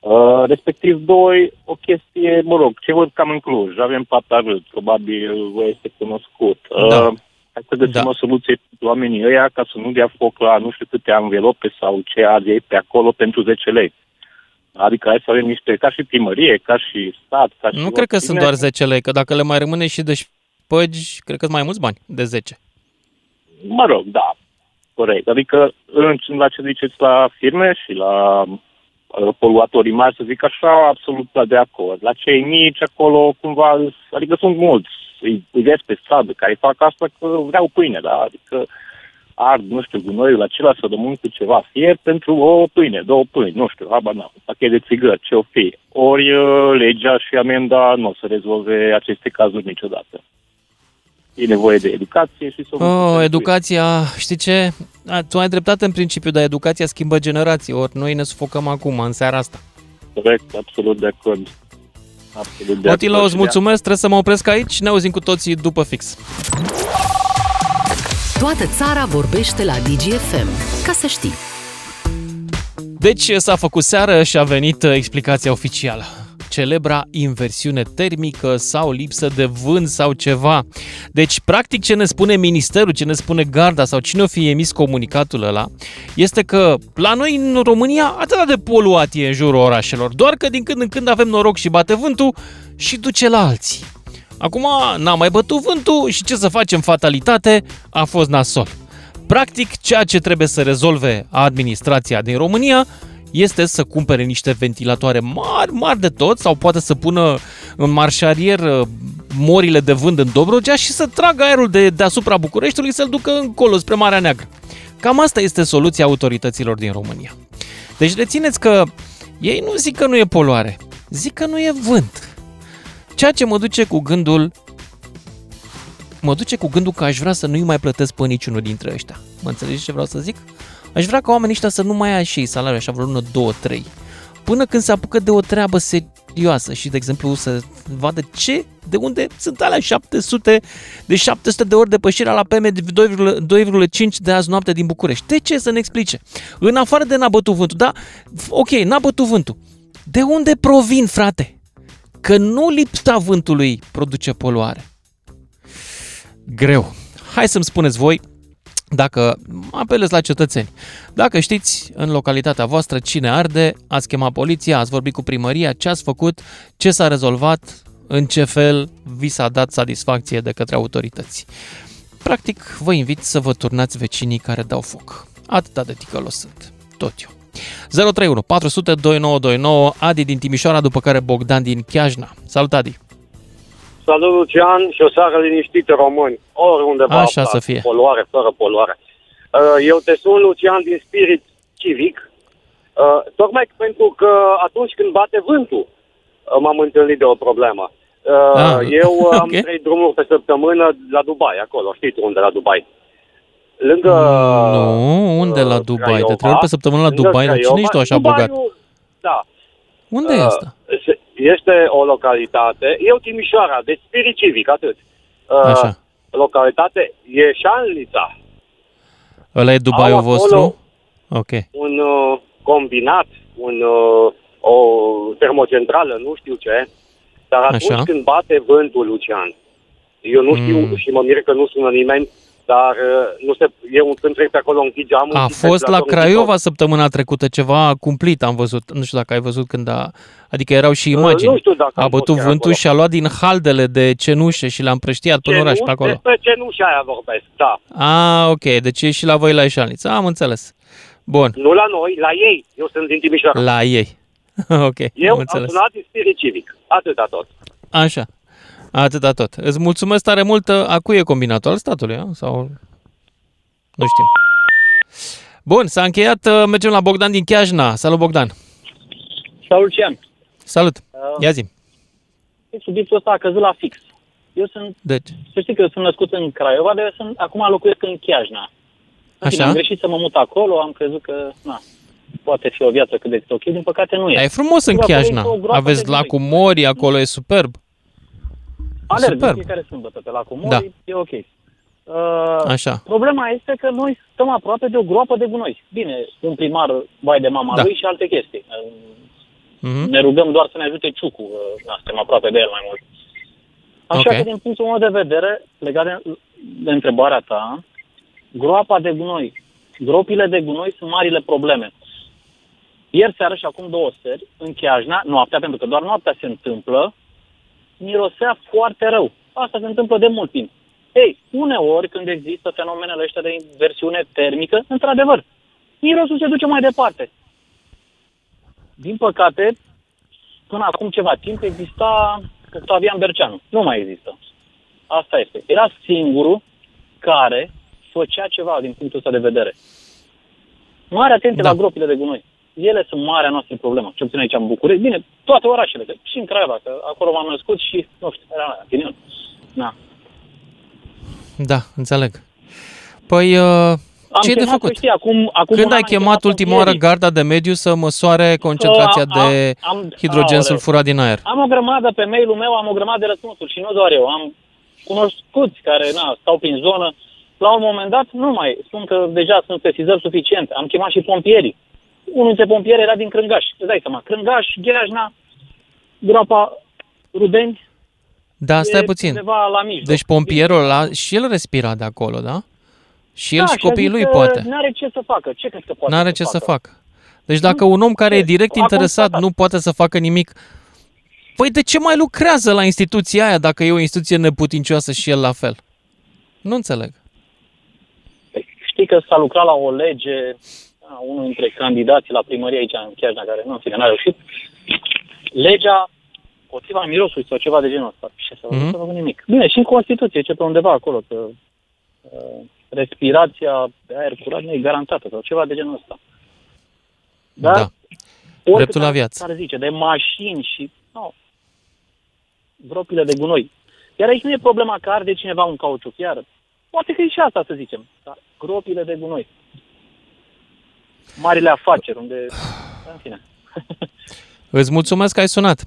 Uh, respectiv, doi, o chestie, mă rog, ce văd cam în Cluj, avem patarât, probabil vă este cunoscut. Uh, Da. Hai să găsim Da. o soluție pentru oamenii ăia ca să nu dea foc la nu știu câte anvelope sau ce azi ei pe acolo pentru 10 lei. Adică hai să avem niște, ca și primărie, ca și stat, ca și Nu cred că oricine. sunt doar 10 lei, că dacă le mai rămâne și de șpăgi, cred că sunt mai mulți bani de 10. Mă rog, da, corect. Adică în, la ce ziceți la firme și la uh, poluatorii mari, să zic așa, absolut de acord. La cei mici acolo, cumva, adică sunt mulți, îi, îi vezi pe stradă care fac asta că vreau pâine, da? Adică ard, nu știu, gunoiul acela să rămân cu ceva fier pentru o pâine, două pâini, nu știu, habar n-am, un pachet de țigări, ce o fi. Ori uh, legea și amenda nu o să rezolve aceste cazuri niciodată. E nevoie de educație și să Oh, educația, știi ce? A, tu ai dreptate în principiu, dar educația schimbă generații, ori noi ne sufocăm acum, în seara asta. Corect, absolut de acord. Absolut de Otilo, acord îți și mulțumesc, trebuie să mă opresc aici, ne auzim cu toții după fix. Toată țara vorbește la DGFM. Ca să știi. Deci s-a făcut seară și a venit uh, explicația oficială. Celebra inversiune termică sau lipsă de vânt sau ceva. Deci, practic, ce ne spune ministerul, ce ne spune garda sau cine o fi emis comunicatul ăla, este că la noi în România atât de poluat e în jurul orașelor, doar că din când în când avem noroc și bate vântul și duce la alții. Acum n-a mai bătut vântul și ce să facem fatalitate, a fost nasol. Practic, ceea ce trebuie să rezolve administrația din România este să cumpere niște ventilatoare mari, mari de tot, sau poate să pună în marșarier uh, morile de vânt în Dobrogea și să tragă aerul de deasupra Bucureștiului să-l ducă încolo, spre Marea Neagră. Cam asta este soluția autorităților din România. Deci rețineți că ei nu zic că nu e poluare, zic că nu e vânt. Ceea ce mă duce cu gândul mă duce cu gândul că aș vrea să nu-i mai plătesc pe niciunul dintre ăștia. Mă înțelegeți ce vreau să zic? Aș vrea ca oamenii ăștia să nu mai ia și ei salariul așa vreo lună, două, trei. Până când se apucă de o treabă serioasă și, de exemplu, să vadă ce, de unde sunt alea 700, de 700 de ori depășirea la PM de 2,5 de azi noapte din București. De ce să ne explice? În afară de n-a bătut vântul, da, ok, n-a bătut vântul. De unde provin, frate? Că nu lipsa vântului produce poluare. Greu. Hai să-mi spuneți voi, dacă apelez la cetățeni, dacă știți în localitatea voastră cine arde, ați chemat poliția, ați vorbit cu primăria, ce ați făcut, ce s-a rezolvat, în ce fel vi s-a dat satisfacție de către autorități. Practic, vă invit să vă turnați vecinii care dau foc. Atâta de ticălos sunt. Tot eu. 031 400 2929 Adi din Timișoara, după care Bogdan din Chiajna. Salut, Adi! Salut, Lucian, și o seară liniștită români, oriunde vă Așa aflați, să fie. poluare, fără poluare. Uh, Eu te sun, Lucian, din spirit civic, uh, tocmai pentru că atunci când bate vântul, uh, m-am întâlnit de o problemă. Uh, Ah, Eu uh, am ok. trei drumuri pe săptămână la Dubai, acolo, știi tu unde, la Dubai. Lângă... Nu, unde la Dubai? Te Craiova, trei ori pe săptămână la lângă Dubai? Dar cine Craiova. ești tu așa Dubaiul, bogat? Da. Unde e Uh, asta? se- Este o localitate, eu Timișoara, deci spirit civic, atât. Uh, Așa. Localitate e Șanlița, Ăla e Dubaiul au acolo- vostru? Ok. un uh, combinat, un, uh, o termocentrală, nu știu ce, dar atunci Așa. când bate vântul, Lucian, eu nu știu Mm. și mă mir că nu sună nimeni, dar uh, nu se, eu când trec pe acolo închid geamul. A și fost la ventilatorul Craiova săptămâna trecută ceva cumplit, am văzut. Nu știu dacă ai văzut când a... Adică erau și Uh, imagini. nu știu dacă a am fost bătut chiar vântul acolo. și a luat din haldele de cenușă și l-a împrăștiat până în oraș pe acolo. Despre cenușa aia vorbesc, da. A, ok, deci e și la voi la Eșalniță. Am înțeles. Bun, Nu la noi, la ei. Eu sunt din Timișoara. la ei. ok, eu am am înțeles. sunat din spirit civic. Atâta tot. Așa. Atâta tot. Îți mulțumesc tare mult. A cui e combinatul? Al statului, a? sau... Nu știu. Bun, s-a încheiat. uh, Mergem la Bogdan din Chiajna. Salut, Bogdan. Salut, Lucian. Salut. Uh, Ia zi. Subiectul ăsta a căzut la fix. Eu sunt, Deci, să știi că eu sunt născut în Craiova, dar eu sunt, acum locuiesc în Chiajna. În fine, Așa. Am greșit să mă mut acolo, am crezut că, na, poate fi o viață cât de cât ok, din păcate nu e. Dar e frumos în Acolo Chiajna. este o groapă Aveți de lacul Mori, acolo e superb. Alerg superb. în fiecare sâmbătă pe lacul Mori, Da. e ok. Uh, Așa. Problema este că noi stăm aproape de o groapă de gunoi. Bine, un primar vai de mama Da. lui și alte chestii. Uh, Mhm. Ne rugăm doar să ne ajute Ciucu, uh, na, suntem aproape de el mai mult. Așa Ok. că, din punctul meu de vedere, legat de, de întrebarea ta, groapa de gunoi, gropile de gunoi sunt marile probleme. Ieri seară și acum două seri, în Chiajna, noaptea, pentru că doar noaptea se întâmplă, mirosea foarte rău. Asta se întâmplă de mult timp. Ei, uneori când există fenomenele ăștia de inversiune termică, într-adevăr, mirosul se duce mai departe. Din păcate, până acum ceva timp exista Octavian Berceanu. Nu mai există. Asta este. Era singurul care făcea ceva din punctul ăsta de vedere. Mare atenție da. la gropile de gunoi. Ele sunt marea noastră problemă, ce puțin aici în București. Bine, toate orașele, că și în Craiova, că acolo m-am născut și, nu știu, era mea, opinion. Da. Da, înțeleg. Păi, uh, Am ce e de chemat, făcut? să Știi, acum, acum Când un ai an am chemat ultima oară pompierii. garda de mediu să măsoare concentrația Că am- de am- hidrogen aoleu. sulfurat din aer? Am o grămadă pe mail-ul meu, am o grămadă de răspunsuri și nu doar eu. Am cunoscuți care na, stau prin zonă. La un moment dat nu mai spun că deja sunt sesizări suficiente. Am chemat și pompierii. Unul dintre pompieri era din Crângaș. Îți dai seama, Crângaș, Gheajna, groapa Rudeni, Da, stai e puțin. undeva la mijloc. Deci pompierul ăla și el respira de acolo, da? Și el da, și copiii a zis lui că poate. N-are ce să facă. Ce crezi că poate N-are să ce să facă? facă. Deci dacă un om care e direct A interesat constatat. nu poate să facă nimic, păi de ce mai lucrează la instituția aia dacă e o instituție neputincioasă și el la fel? Nu înțeleg. Știi că s-a lucrat la o lege, a, unul dintre candidații la primărie aici în Chiajna, care nu, în fine, n-a reușit, legea potriva mirosului sau ceva de genul ăsta. Și să Mhm. mm-hmm. nu nimic. Bine, și în Constituție, ce pe undeva acolo, că uh, respirația de aer curat nu e garantată sau ceva de genul ăsta. Dar, Da. oricât Dreptul la ar- viață. Care zice, de mașini și no, gropile de gunoi. Iar aici nu e problema că arde cineva un cauciuc, iar poate că e și asta, să zicem. Dar gropile de gunoi. Marile afaceri, unde... În fine. Îți mulțumesc că ai sunat.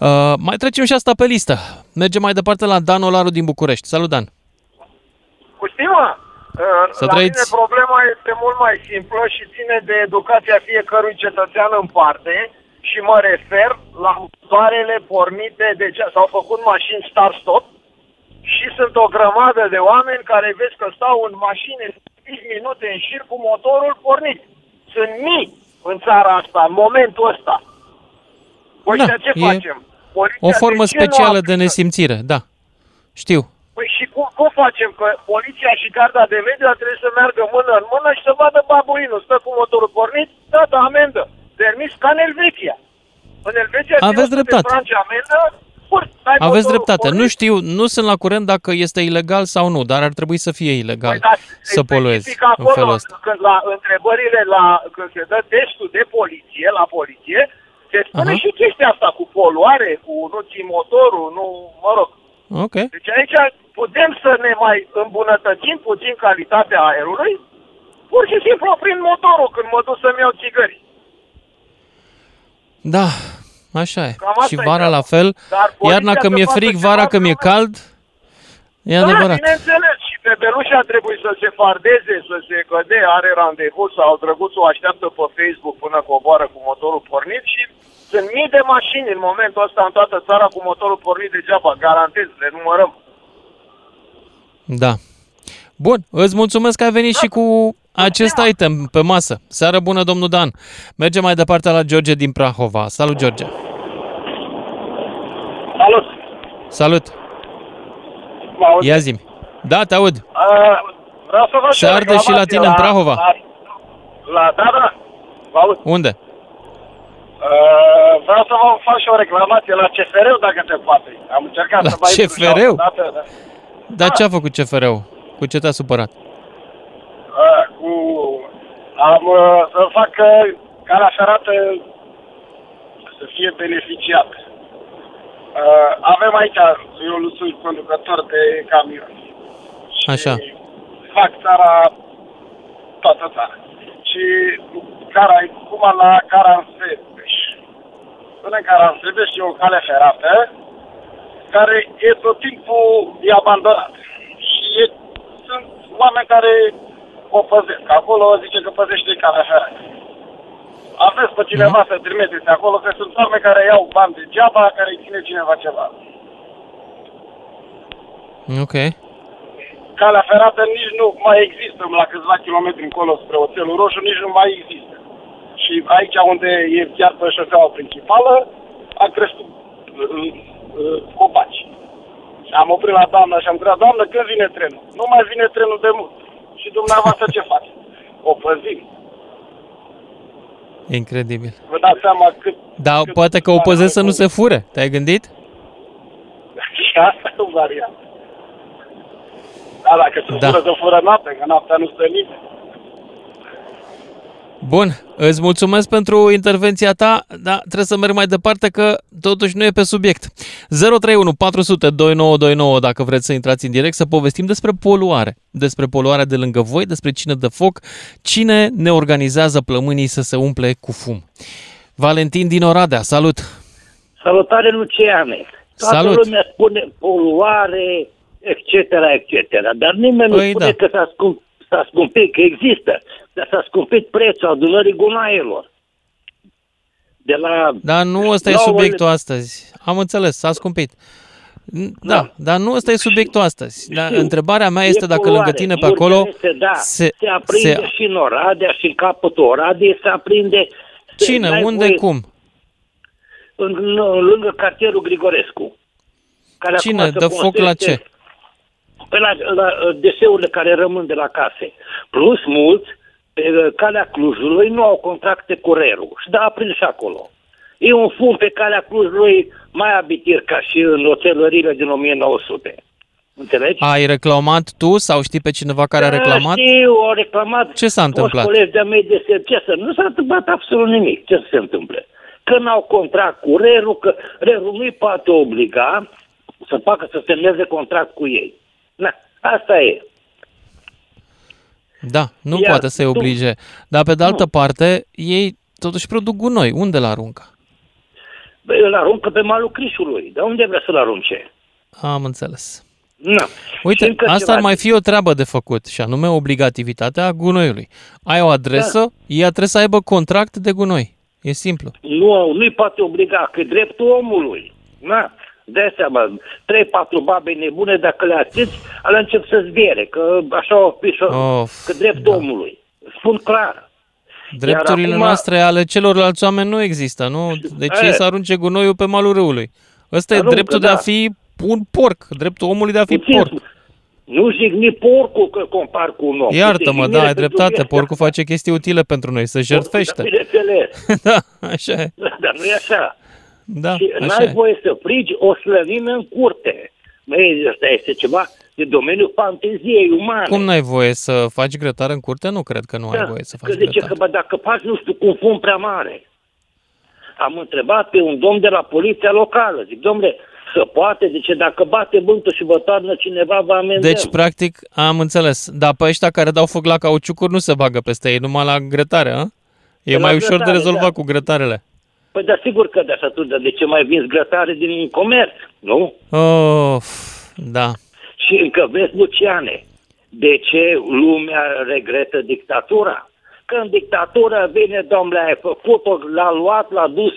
Uh, mai trecem și asta pe listă. Mergem mai departe la Dan Olaru din București. Salut, Dan. Cu stima, Să la trăiți. mine problema este mult mai simplă și ține de educația fiecărui cetățean în parte și mă refer la motoarele pornite de ce s-au făcut mașini start-stop și sunt o grămadă de oameni care vezi că stau în mașini 5 minute în șir cu motorul pornit. Sunt mii în țara asta, în momentul ăsta. Ăștia ce Da, e facem? Poliția O formă de ce nu specială de aplică? nesimțire, da. Știu. Păi și cum, cum facem? Că poliția și garda de mediu ar trebui să meargă mână în mână și să vadă babuinul. Stă cu motorul pornit, dată amendă. Permis ca în Elveția. În Elveția Aveți ține dreptate. De franci amendă, pur, ai Aveți motorul dreptate. pornit, Nu știu, nu sunt la curent dacă este ilegal sau nu, dar ar trebui să fie ilegal Păi, dar să poluezi specific în acolo, felul ăsta. Când la întrebările, la, când se dă testul de poliție, la poliție, se spune Aha. și chestia asta cu poluare, cu nu ții motorul, nu, mă rog. Ok. Deci aici putem să ne mai îmbunătățim puțin calitatea aerului, pur și simplu prin motorul când mă duc să-mi iau țigări. Da, așa e. Cam asta Și e vara treaba. la fel. Dar poliția Iarna că să mi-e facă frig, ceva vara că mi-e cald. E da, adevărat. bineînțeles. Și pe belușa trebuie să se fardeze, să se căde, are randevu sau drăguțul o așteaptă pe Facebook până coboară cu motorul pornit și sunt mii de mașini în momentul ăsta în toată țara cu motorul pornit degeaba, garantez, le numărăm. Da. Bun, îți mulțumesc că ai venit și cu acest item pe masă. Seară bună, domnul Dan. Mergem mai departe la George din Prahova. Salut, George. Salut! Salut. Mă auzi? Ia zi Da, te aud. Uh, vreau să fac Se și o arde și la reclamație tine în Prahova. La, la, da, da, vă aud. Unde? Uh, vreau să vă fac și o reclamație la CFR, dacă se poate. Am încercat La să mai intru și CFR-ul? altă dată, da. Dar ce a făcut CFR-ul? Cu ce te-a supărat? Uh, cu, am uh, să fac uh, calea ferată să fie beneficiat. Uh, avem aici, eu sunt conducător de camion. Așa. fac țara, toată țara. Și cara, cum la Caransebeș. Până în Caransebeș e o cale ferată care e tot timpul e abandonat. Și e, sunt oameni care o păzesc. Acolo zice că păzește calea ferată. Aveți pe cineva să trimiteți acolo, că sunt oameni care iau bani degeaba, care îi ține cineva ceva. Ok. calea ferată nici nu mai există la câțiva kilometri încolo spre Oțelul Roșu, nici nu mai există. Și aici unde e chiar pe șoseaua principală, a crescut uh, uh, copaci. Și am oprit la doamnă și am întrebat, doamnă, când vine trenul? Nu mai vine trenul de mult. Și dumneavoastră ce face? O păzim. E incredibil. Vă dați seama cât... Dar poate că o păzesc să nu se fure. Te-ai gândit? Și asta e o variantă. Da, dacă se Da. fură, se fură noaptea, că noaptea nu stă nimeni. Bun, îți mulțumesc pentru intervenția ta, dar trebuie să merg mai departe că totuși nu e pe subiect. 031 400 2929 dacă vreți să intrați în direct să povestim despre poluare, despre poluarea de lângă voi, despre cine dă foc, cine ne organizează plămânii să se umple cu fum. Valentin din Oradea, salut! Salutare, Luciane! Toată Salut. lumea spune poluare, etc., etc., dar nimeni nu Păi spune da. că s-a, scump, s-a scumpit, că există, dar s-a scumpit prețul adunării gunoaielor. De la... Dar nu ăsta e nouă- subiectul astăzi. Am înțeles, s-a scumpit. N- Da, dar nu ăsta e subiectul astăzi. Dar Știu. întrebarea mea E este dacă poluare. lângă tine pe Urgea acolo este, da, se, se aprinde se- se... și în Oradea și în capătul Oradei se aprinde... Cine? N-ai Unde? voie- Cum? În, în, lângă cartierul Grigorescu. Care Cine? acum se Dă foc la construiește- ce? Pe la, la uh, deseurile care rămân de la case. Plus mulți, pe uh, calea Clujului nu au contracte cu rerul. Și da, aprind și acolo. E un fum pe calea Clujului mai abitir ca și în oțelările din 1900. Înțelegi? Ai reclamat tu sau știi pe cineva care a Da, reclamat? Știu, au reclamat. Ce s-a întâmplat? Toți colegi de-a mei de se- ce să... Nu s-a întâmplat absolut nimic. Ce să se întâmple? Că n-au contract cu rerul, că rerul nu-i poate obliga să facă să semneze contract cu ei. Na, asta e. Da, nu Iar poate să-i tu- oblige. Dar pe de altă parte, ei totuși produc gunoi. Unde l aruncă? Băi, îl aruncă pe malul Crișului. De unde vrea să-l arunce? Am înțeles. Na. Uite, Și încă asta ceva. ar mai fi o treabă de făcut, și anume obligativitatea gunoiului. Ai o adresă, Da. ea trebuie să aibă contract de gunoi. E simplu. Nu, nu-i poate obliga, că e dreptul omului. Na, dai seama, trei, patru babe nebune, dacă le atingi, alea încep să zbiere, că așa o pișă, Of, că dreptul omului. Spun clar. Drepturile acum- noastre ale celorlalți oameni nu există, nu? Deci E. ei să arunce gunoiul pe malul râului. Ăsta e Aruncă, dreptul de a da. fi un porc, dreptul omului de a fi Puțin, porc. Nu jigni porcul că compar cu un om. Iartă-mă, Uite, da, ai jignire dreptate, pentru porcul face chestii utile pentru noi, să jertfește. Bineînțeles. Da, așa e. Dar nu e așa. Da, și așa n-ai e. voie să frigi o slănină în curte. Măi, asta este ceva de domeniul fanteziei umane. Cum n-ai voie să faci grătar în curte? Nu cred că nu ai voie să faci Da, că zice grătar. că bă, dacă faci, nu știu, cu un fum prea mare. Am întrebat pe un domn de la poliția locală. Zic, domnule, să poate, zice, dacă bate vântul și vă toarnă cineva, vă amendăm. Deci, practic, am înțeles. Dar pe ăștia care dau foc la cauciucuri nu se bagă peste ei, numai la grătare, a? E De la mai ușor de grătare, rezolvat da. cu grătarele. Păi da, sigur că de așa atunci, dar de ce mai vinzi grătare din comerț, nu? Of, da. Și încă vezi, Luciane, de ce lumea regretă dictatura? Că în dictatură vine, domnule, ai făcut-o, l-a luat, l-a dus,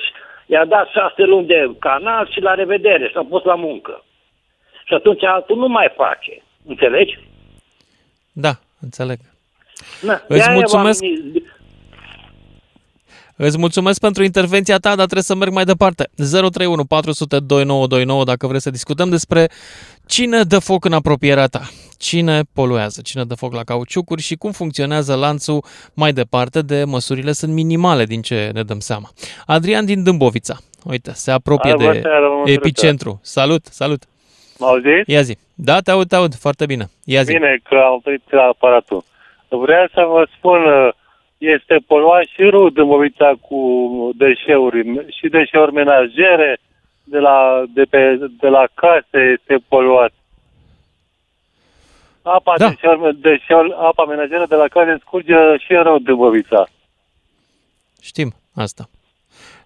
i-a dat șase luni de canal și la revedere, s-a pus la muncă. Și atunci altul nu mai face. Înțelegi? Da, înțeleg. Na, Îți de-aia mulțumesc. v-am- Îți mulțumesc pentru intervenția ta, dar trebuie să merg mai departe. 031 400 2929 dacă vrei să discutăm despre cine dă foc în apropierea ta, cine poluează, cine dă foc la cauciucuri și cum funcționează lanțul mai departe de măsurile sunt minimale din ce ne dăm seama. Adrian din Dâmbovița, uite, se apropie Hai, bună de seara, mă epicentru. Salut, salut! Mă auziți? Ia zi. Da, te aud, te aud, foarte bine. Ia zi. Bine că am oprit aparatul. Vreau să vă spun, este poluat și râu Dâmbovița cu deșeuri și deșeuri menajere, de la, de, pe, de la case este poluat. Apa, da. deșeuri, deșeuri, apa menajeră de la case scurge și în râu Dâmbovița. Știm asta.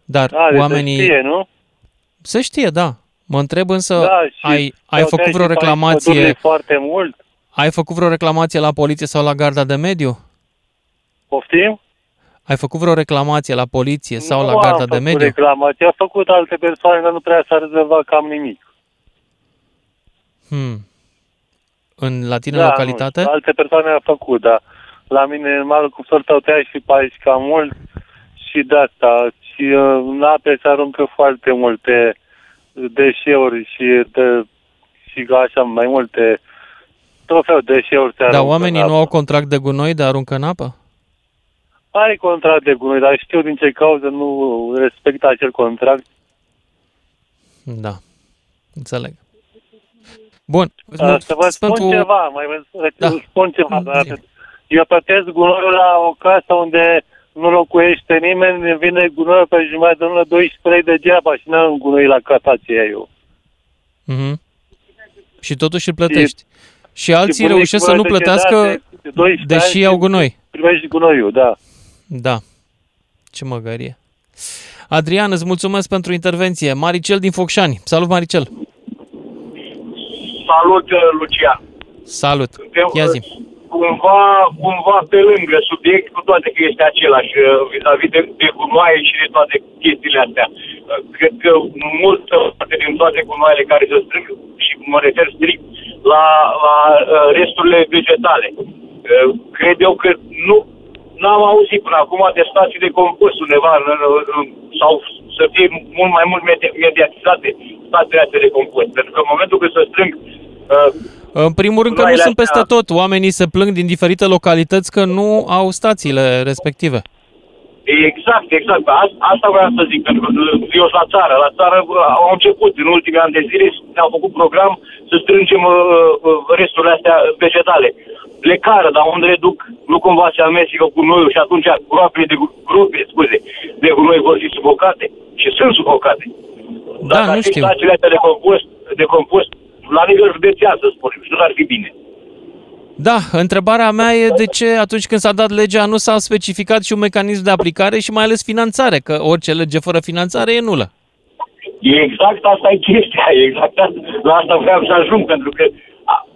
Dar Da, deci oamenii... se știe, nu? Se știe, da. Mă întreb însă, Da, și ai, ai s-au făcut tăiat vreo și reclamație? pădurile foarte mult. Ai făcut vreo reclamație la poliție sau la garda de mediu? Poftim? Ai făcut vreo reclamație la poliție sau nu la garda am de făcut mediu? reclamație, a făcut alte persoane, dar nu prea s-a rezolvat cam nimic. Hmm. În la tine da, localitate? Nu, știu, alte persoane au făcut, dar la mine în malul cu sortă au tăiat și pe aici cam mult și de asta. Și uh, în ape se aruncă foarte multe deșeuri și de, și așa mai multe tot felul de deșeuri se Dar aruncă oamenii în nu apă. au contract de gunoi de aruncă în apă? Are contract de gunoi, dar știu din ce cauză nu respectă acel contract. Da. Înțeleg. Bun. îți Uh, să vă mulțumesc spun pentru- ceva, mai vă Da. da. spun ceva. Dar eu plătesc gunoiul la o casă unde nu locuiește nimeni, vine gunoiul pe jumătate de lună, 12 lei degeaba și n-am gunoi la casa aceea eu. Mhm. Și totuși îl plătești. Și alții bunicul reușesc să meu nu de plătească, cetate, de 12 deși ani au și gunoi. Primești gunoiul, da. Da. Ce măgărie. Adrian, îți mulțumesc pentru intervenție. Maricel din Focșani. Salut, Maricel. Salut, uh, Lucian. Salut. Ia zi. Cumva, cumva pe lângă subiect, cu toate că este același uh, vis-a-vis de, de gunoaie și de toate chestiile astea. Uh, Cred că multă parte din toate gunoaiele care se strâng, și mă refer strict la, la uh, resturile vegetale. Uh, Cred eu că nu n-am auzit până acum de stații de compost undeva în, în, în, sau să fie mult mai mult medi- mediatizate stațiile astea de compost. Pentru că în momentul când se strâng uh, În primul rând că nu Gunoaiele sunt peste astea- tot. Oamenii se plâng din diferite localități că nu au stațiile respective. Exact, exact. Asta, asta vreau să zic, pentru că uh, eu sunt la țară. La țară uh, au început în ultimii ani de zile, ne-au făcut program să strângem uh, uh, resturile astea vegetale. Le cară, dar unde le duc, nu cumva se amestecă cu noi și atunci groapele de, gu- gropi, scuze, de gunoi vor fi sufocate. Și sunt sufocate. Da, Dacă nu ar fi știu. stațiile astea de compost, de compost la nivel județean, să spunem, și nu ar fi bine. Da, întrebarea mea e de ce atunci când s-a dat legea nu s-a specificat și un mecanism de aplicare și mai ales finanțare, că orice lege fără finanțare e nulă. Exact asta e chestia, exact asta, la asta vreau să ajung, pentru că a-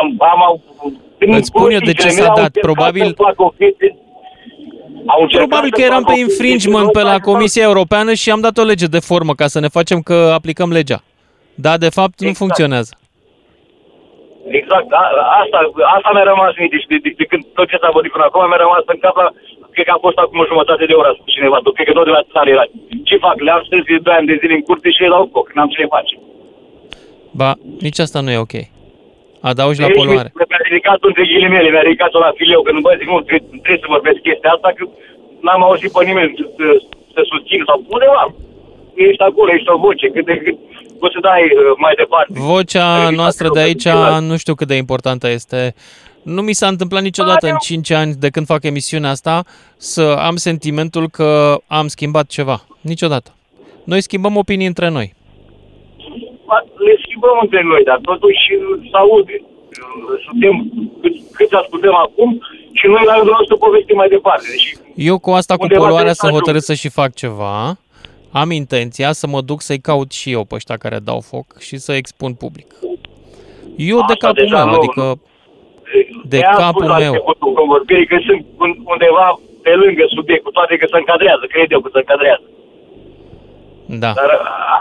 am, am, am Îți spun eu de ce s-a dat. Probabil, probabil că eram pe infringement pe la Comisia Europeană și am dat o lege de formă ca să ne facem că aplicăm legea. Dar de fapt nu funcționează. Exact, a, asta, asta mi-a rămas mie, deci de, de, de, când tot ce s-a vorbit până acum mi-a rămas în cap la, cred că a fost acum o jumătate de oră, a spus cineva, cred că tot de la țară era. Ce fac? Le-am strâns de 2 ani de zile în curte și le dau foc, n-am ce le face. Ba, nici asta nu e ok. Adaugi la Deci, poluare. Mi-a ridicat între ghilimele, mi-a ridicat-o la fileu, că nu bă, zic, nu, trebuie, trebuie să vorbesc chestia asta, că n-am auzit pe nimeni să, să, să susțin sau undeva. Ești acolo, ești o voce, cât de cât poți să dai uh, mai departe. Vocea noastră de aici nu știu cât de importantă este. Nu mi s-a întâmplat niciodată în 5 ani de când fac emisiunea asta să am sentimentul că am schimbat ceva. Niciodată. Noi schimbăm opinii între noi. Ba, Le schimbăm între noi, dar totuși uh, se aude. Uh, Suntem cât, cât ascultăm acum și noi la rândul nostru povestim mai departe. Deci, Eu cu asta cu Undeva poluarea trebuie să sunt hotărât ajung. să și fac ceva. Am intenția să mă duc să-i caut și eu pe ăștia care dau foc și să expun public. Eu de Asta capul deja meu, nu- adică de de-aia am capul spus la meu. începutul convorbirii că sunt un- undeva pe lângă subiect, cu toate că se încadrează, cred eu că se încadrează. Da. Dar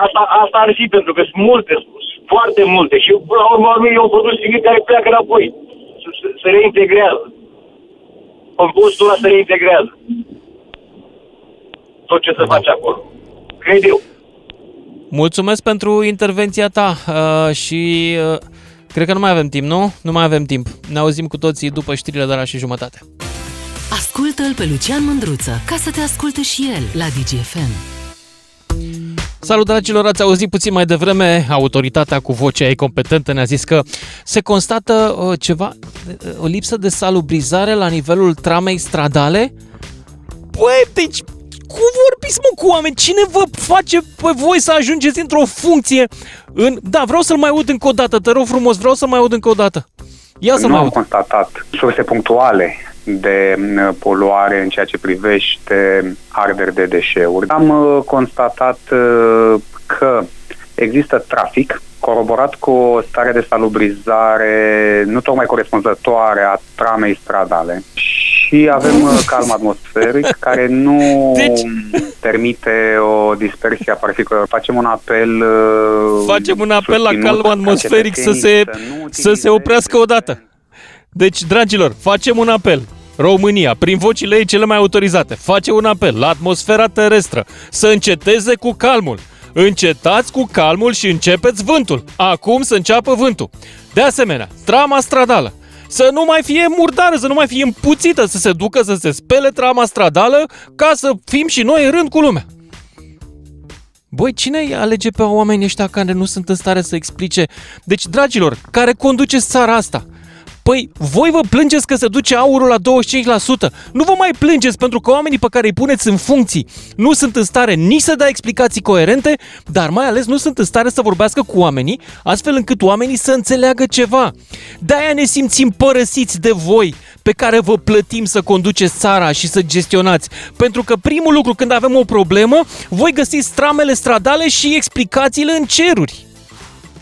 asta, asta ar fi pentru că sunt multe, foarte multe și până la urmă urmei e un produs finit care pleacă înapoi. se reintegrează. În postul ăla se reintegrează. Tot ce se face acolo. Cred eu. Mulțumesc pentru intervenția ta uh, și uh, cred că nu mai avem timp, nu? Nu mai avem timp. Ne auzim cu toții după știrile de la și jumătate. Ascultă-l pe Lucian Mândruță ca să te asculte și el la DGFM. Salut dragilor, ați auzit puțin mai devreme, autoritatea cu vocea ei competentă ne-a zis că se constată uh, ceva, uh, o lipsă de salubrizare la nivelul tramei stradale? Băi, deci cum vorbiți mă cu oameni? Cine vă face pe voi să ajungeți într-o funcție? În... Da, vreau să-l mai aud încă o dată, te rog frumos, vreau să mai aud încă o dată. Ia să nu mai am aud. constatat surse punctuale de m, poluare în ceea ce privește arderi de deșeuri. Am uh, constatat uh, că există trafic coroborat cu o stare de salubrizare nu tocmai corespunzătoare a tramei stradale și avem uh, calm atmosferic care nu Deci- permite o dispersie a particulelor. Facem un apel uh, Facem un apel la susținut calm ca atmosferic să se, cetățenii să se oprească odată. Deci, dragilor, facem un apel. România, prin vocile ei cele mai autorizate, face un apel la atmosfera terestră să înceteze cu calmul. Încetați cu calmul și începeți vântul. Acum să înceapă vântul. De asemenea, trama stradală. Să nu mai fie murdară, să nu mai fie împuțită, să se ducă să se spele trama stradală ca să fim și noi în rând cu lumea. Băi, cine îi alege pe oamenii ăștia care nu sunt în stare să explice? Deci, dragilor, care conduceți țara asta? Păi, voi vă plângeți că se duce aurul la 25%. Nu vă mai plângeți pentru că oamenii pe care îi puneți în funcții nu sunt în stare nici să dea explicații coerente, dar mai ales nu sunt în stare să vorbească cu oamenii, astfel încât oamenii să înțeleagă ceva. De-aia ne simțim părăsiți de voi, pe care vă plătim să conduceți țara și să gestionați. Pentru că primul lucru când avem o problemă, voi găsiți tramele stradale și explicațiile în ceruri.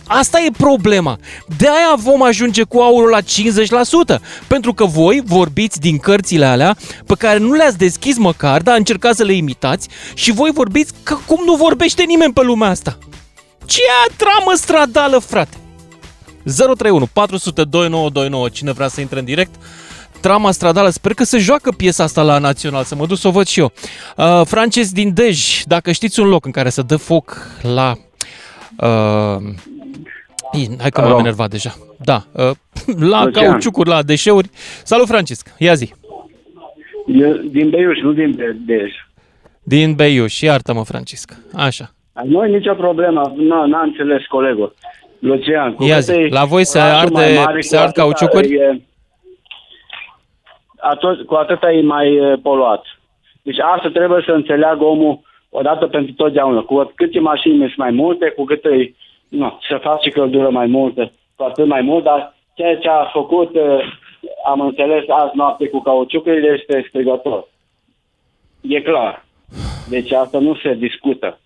Asta e problema. De aia vom ajunge cu aurul la 50%. Pentru că voi vorbiți din cărțile alea pe care nu le-ați deschis măcar, dar încercați să le imitați și voi vorbiți că cum nu vorbește nimeni pe lumea asta. Ce e tramă stradală, frate? 031 400 2929. Cine vrea să intre în direct? Trama stradală, sper că se joacă piesa asta la Național, să mă duc să o văd și eu. Uh, Frances din Dej, dacă știți un loc în care să dă foc la... Uh, Ii, hai că m-am Alo. enervat deja. Da, uh, la Lucian. cauciucuri, la deșeuri. Salut, Francisc, ia zi. Eu, din Beiuș, nu din Be- Dej. Din Beiuș, iartă-mă, Francisc. Așa. Nu e nicio problemă, nu, n-a înțeles colegul. Lucian, cu Ia cât zi, e la voi se orașul arde- mai mare, se cu ard atâta cauciucuri? E, atot, cu atâta e mai e, poluat. Deci asta trebuie să înțeleagă omul odată pentru totdeauna. Cu cât e mașini sunt mai multe, cu cât e, nu, să face căldură mai multă, cu atât mai mult, dar ceea ce a făcut, e, am înțeles azi noapte cu cauciucurile, este strigător. E clar. Deci asta nu se discută.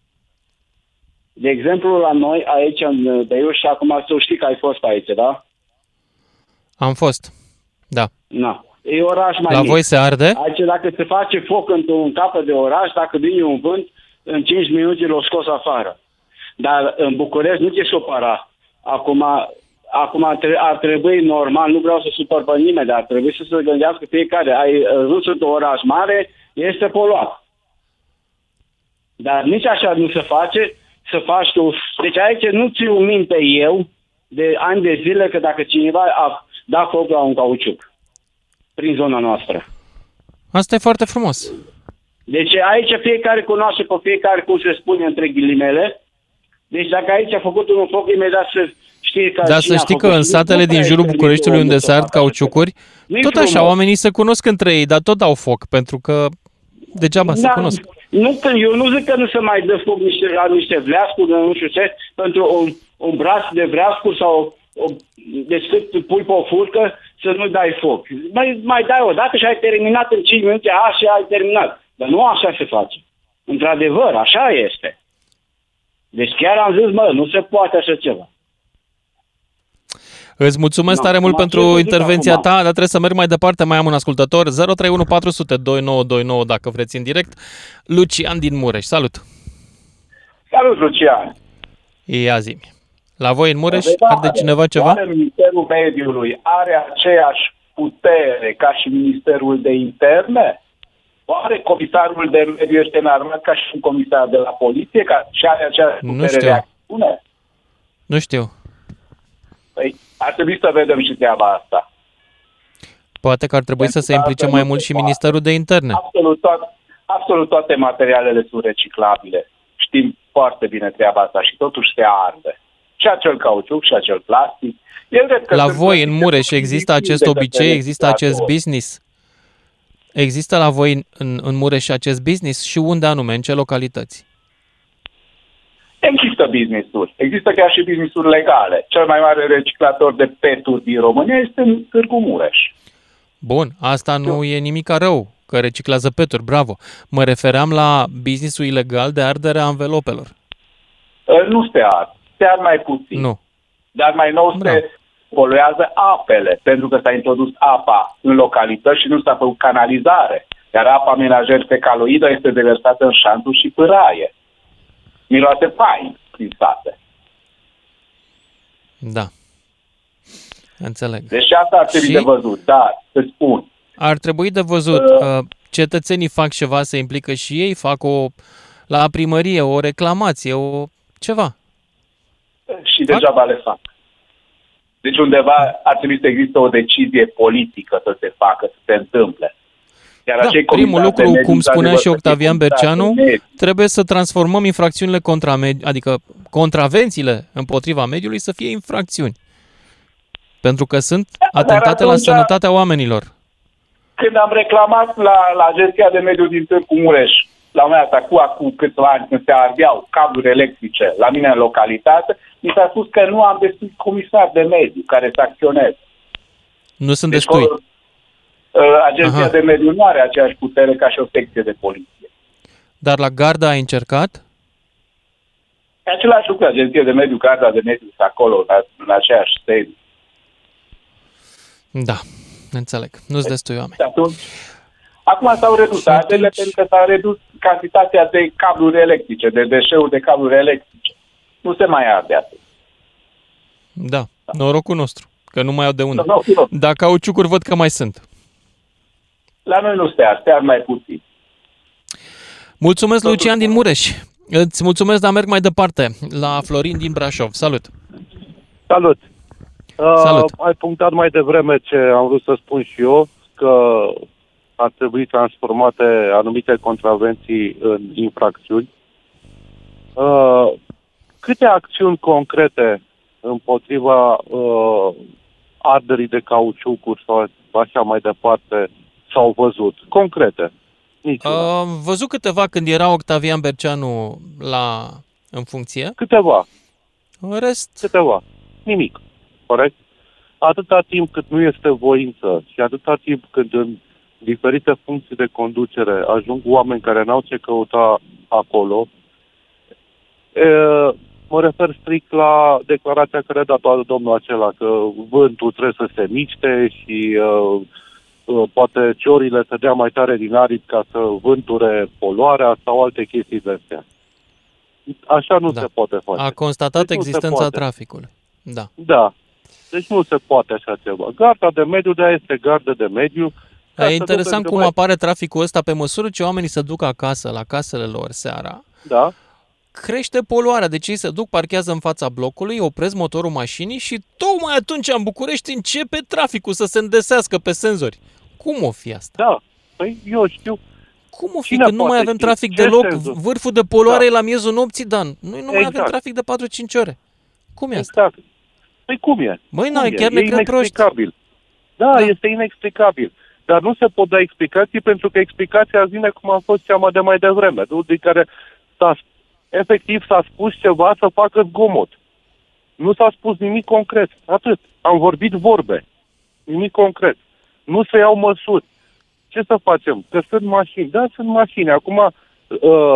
De exemplu, la noi aici în Beiuș, și acum tu știi că ai fost aici, da? Am fost. Da. Na. E oraș mai La mic. voi se arde? Aici dacă se face foc într-un capăt de oraș, dacă vine un vânt, în 5 minute l-o scos afară. Dar în București nu te supăra. Acum, acum ar tre- ar trebui normal, nu vreau să supăr pe nimeni, dar ar trebui să se gândească fiecare. Ai ajuns într-un oraș mare, este poluat. Dar nici așa nu se face să faci tu. Deci aici nu ți minte eu de ani de zile că dacă cineva a dat foc la un cauciuc prin zona noastră. Asta e foarte frumos. Deci aici fiecare cunoaște pe fiecare cum se spune între ghilimele. Deci dacă aici a făcut un foc, imediat să știe că Dar cine să a știi că făcut. în Nu satele prea din jurul este Bucureștiului unde omul se să ard facă cauciucuri, Nu-i tot așa, frumos. oamenii se cunosc între ei, dar tot au foc, pentru că degeaba se Da, cunosc. Nu, că eu nu zic că nu se mai dă foc niște, la niște vreascuri, nu știu ce, pentru un, un braț de vreascuri sau o, deci cât pui pe o furcă să nu dai foc. Mai, mai dai o dată și ai terminat în 5 minute, a, și ai terminat. Dar nu așa se face. Într-adevăr, așa este. Deci chiar am zis, mă, nu se poate așa ceva. Îți mulțumesc Da, tare mult acum ce pentru să zic intervenția acum? ta, dar trebuie să merg mai departe, mai am un ascultător, 031 400 2929 dacă vreți în direct. Lucian din Mureș, salut! Salut, Lucian! Ia zi La voi în Mureș Întrebare. arde cineva ceva? Oare Ministerul Mediului are aceeași putere ca și Ministerul de Interne? Oare comisarul de mediu este înarmat ca și un comisar de la poliție, ca și are aceeași Nu putere știu. de acțiune? Nu știu. Păi, ar trebui să vedem și treaba asta. Poate că ar trebui să se implice mai mult și Ministerul de Interne. Absolut, toate, absolut toate materialele sunt reciclabile. Știm foarte bine treaba asta și totuși se arde. Și acel cauciuc și acel plastic. El cred că La sunt voi, în plătite Mureș, există acest de către obicei, există acest legislator. business? Există la voi în- în, în Mureș acest business și unde anume, în ce localități? Există business-uri. Există chiar și business-uri legale. Cel mai mare reciclator de peturi din România este în Târgu Mureș. Bun, asta nu e nimic rău, că reciclează peturi, bravo. Mă refeream la businessul ilegal de ardere a anvelopelor. Uh, Nu se ard. Se ard mai puțin. Nu. Dar mai nou se poluează apele, pentru că s-a introdus apa în localități și nu s-a făcut canalizare. Iar apa menajer fecaloidă este deversată în șanturi și pâraie. Miroase fain prin sate. Da. Înțeleg. Deci asta ar trebui Și? de văzut. Dar, să spun, Ar trebui de văzut. Uh, Cetățenii fac ceva, se implică și ei, fac o la primărie o reclamație, o ceva. și degeaba le fac. Deci undeva ar trebui să existe o decizie politică să se facă, să se întâmple. Iar Da, acei primul comisari de lucru, mediu, cum spunea într-adevăr, și să fie Octavian comisari de Berceanu, mediu. trebuie să transformăm infracțiunile contra mediu, adică contravențiile împotriva mediului să fie infracțiuni. Pentru că sunt atentate la atunci- sănătatea oamenilor. Când am reclamat la, la Agenția de Mediu din Târgu Mureș, la un moment dat, cu acum câțiva ani, când se ardeau cabluri electrice la mine în localitate, mi s-a spus că nu am destul comisar de mediu care să acționeze. Nu sunt Deci, destui. uh, Agenția Aha. de Mediu nu are aceeași putere ca și o secție de poliție. Dar la garda ai încercat? E același lucru, Agenția de Mediu, Garda de Mediu, sunt acolo, în, în aceeași sediu. Da, înțeleg. Nu-ți destui oameni. Și atunci, acum s-au redus ardele pentru că s-a redus cantitatea de cabluri electrice, de deșeuri de cabluri electrice. Nu se mai arde atât. Da, norocul nostru, că nu mai au de unde. Norocul nostru. Dar cauciucuri văd că mai sunt. La noi nu se ard, se ard mai puțin. Mulțumesc, Lucian din Mureș. Îți mulțumesc, dar merg mai departe, la Florin din Brașov. Salut! Salut! Salut. Uh, ai punctat mai devreme ce am vrut să spun și eu, că ar trebui transformate anumite contravenții în infracțiuni. Uh, câte acțiuni concrete împotriva uh, arderii de cauciucuri sau așa mai departe s-au văzut? Concrete. Niciuna. Am văzut câteva când era Octavian Berceanu la, în funcție. Câteva. În rest... Câteva. Nimic. Corect? Atâta timp cât nu este voință și atâta timp când în diferite funcții de conducere ajung oameni care n-au ce căuta acolo, e, mă refer strict la declarația care a dat domnul acela, că vântul trebuie să se miște și uh, uh, poate ciorile să dea mai tare din aripi ca să vânture poluarea sau alte chestii de astea. Așa nu Da. se poate face. A constatat Deci nu se existența poate. traficului. Da. Da. Deci nu se poate așa ceva. Garda de mediu, de este gardă de mediu. ca E să interesant nu, pentru cum că apare traficul ăsta pe măsură ce oamenii se duc acasă, la casele lor seara. Da. Crește poluarea, deci ei se duc, parchează în fața blocului, opresc motorul mașinii și tocmai atunci în București începe traficul să se îndesească pe senzori. Cum o fi asta? Da. Păi eu știu. Cum o fi Cine că nu mai poate avem ști? trafic Ce deloc? senzor? Vârful de poluare Da. e la miezul nopții, Dan. Noi nu mai avem Exact. trafic de 4-5 ore. Cum e asta? Exact. Păi cum e? Măi, Cum na, e? chiar e ne cred proști. inexplicabil. Da, da, este inexplicabil. Dar nu se pot da explicații pentru că explicația vine cum a fost cea de mai devreme, nu? din care s-a, efectiv s-a spus ceva să facă zgomot. Nu s-a spus nimic concret. Atât. Am vorbit vorbe. Nimic concret. Nu se iau măsuri. Ce să facem? Că sunt mașini. Da, sunt mașini. Acum uh,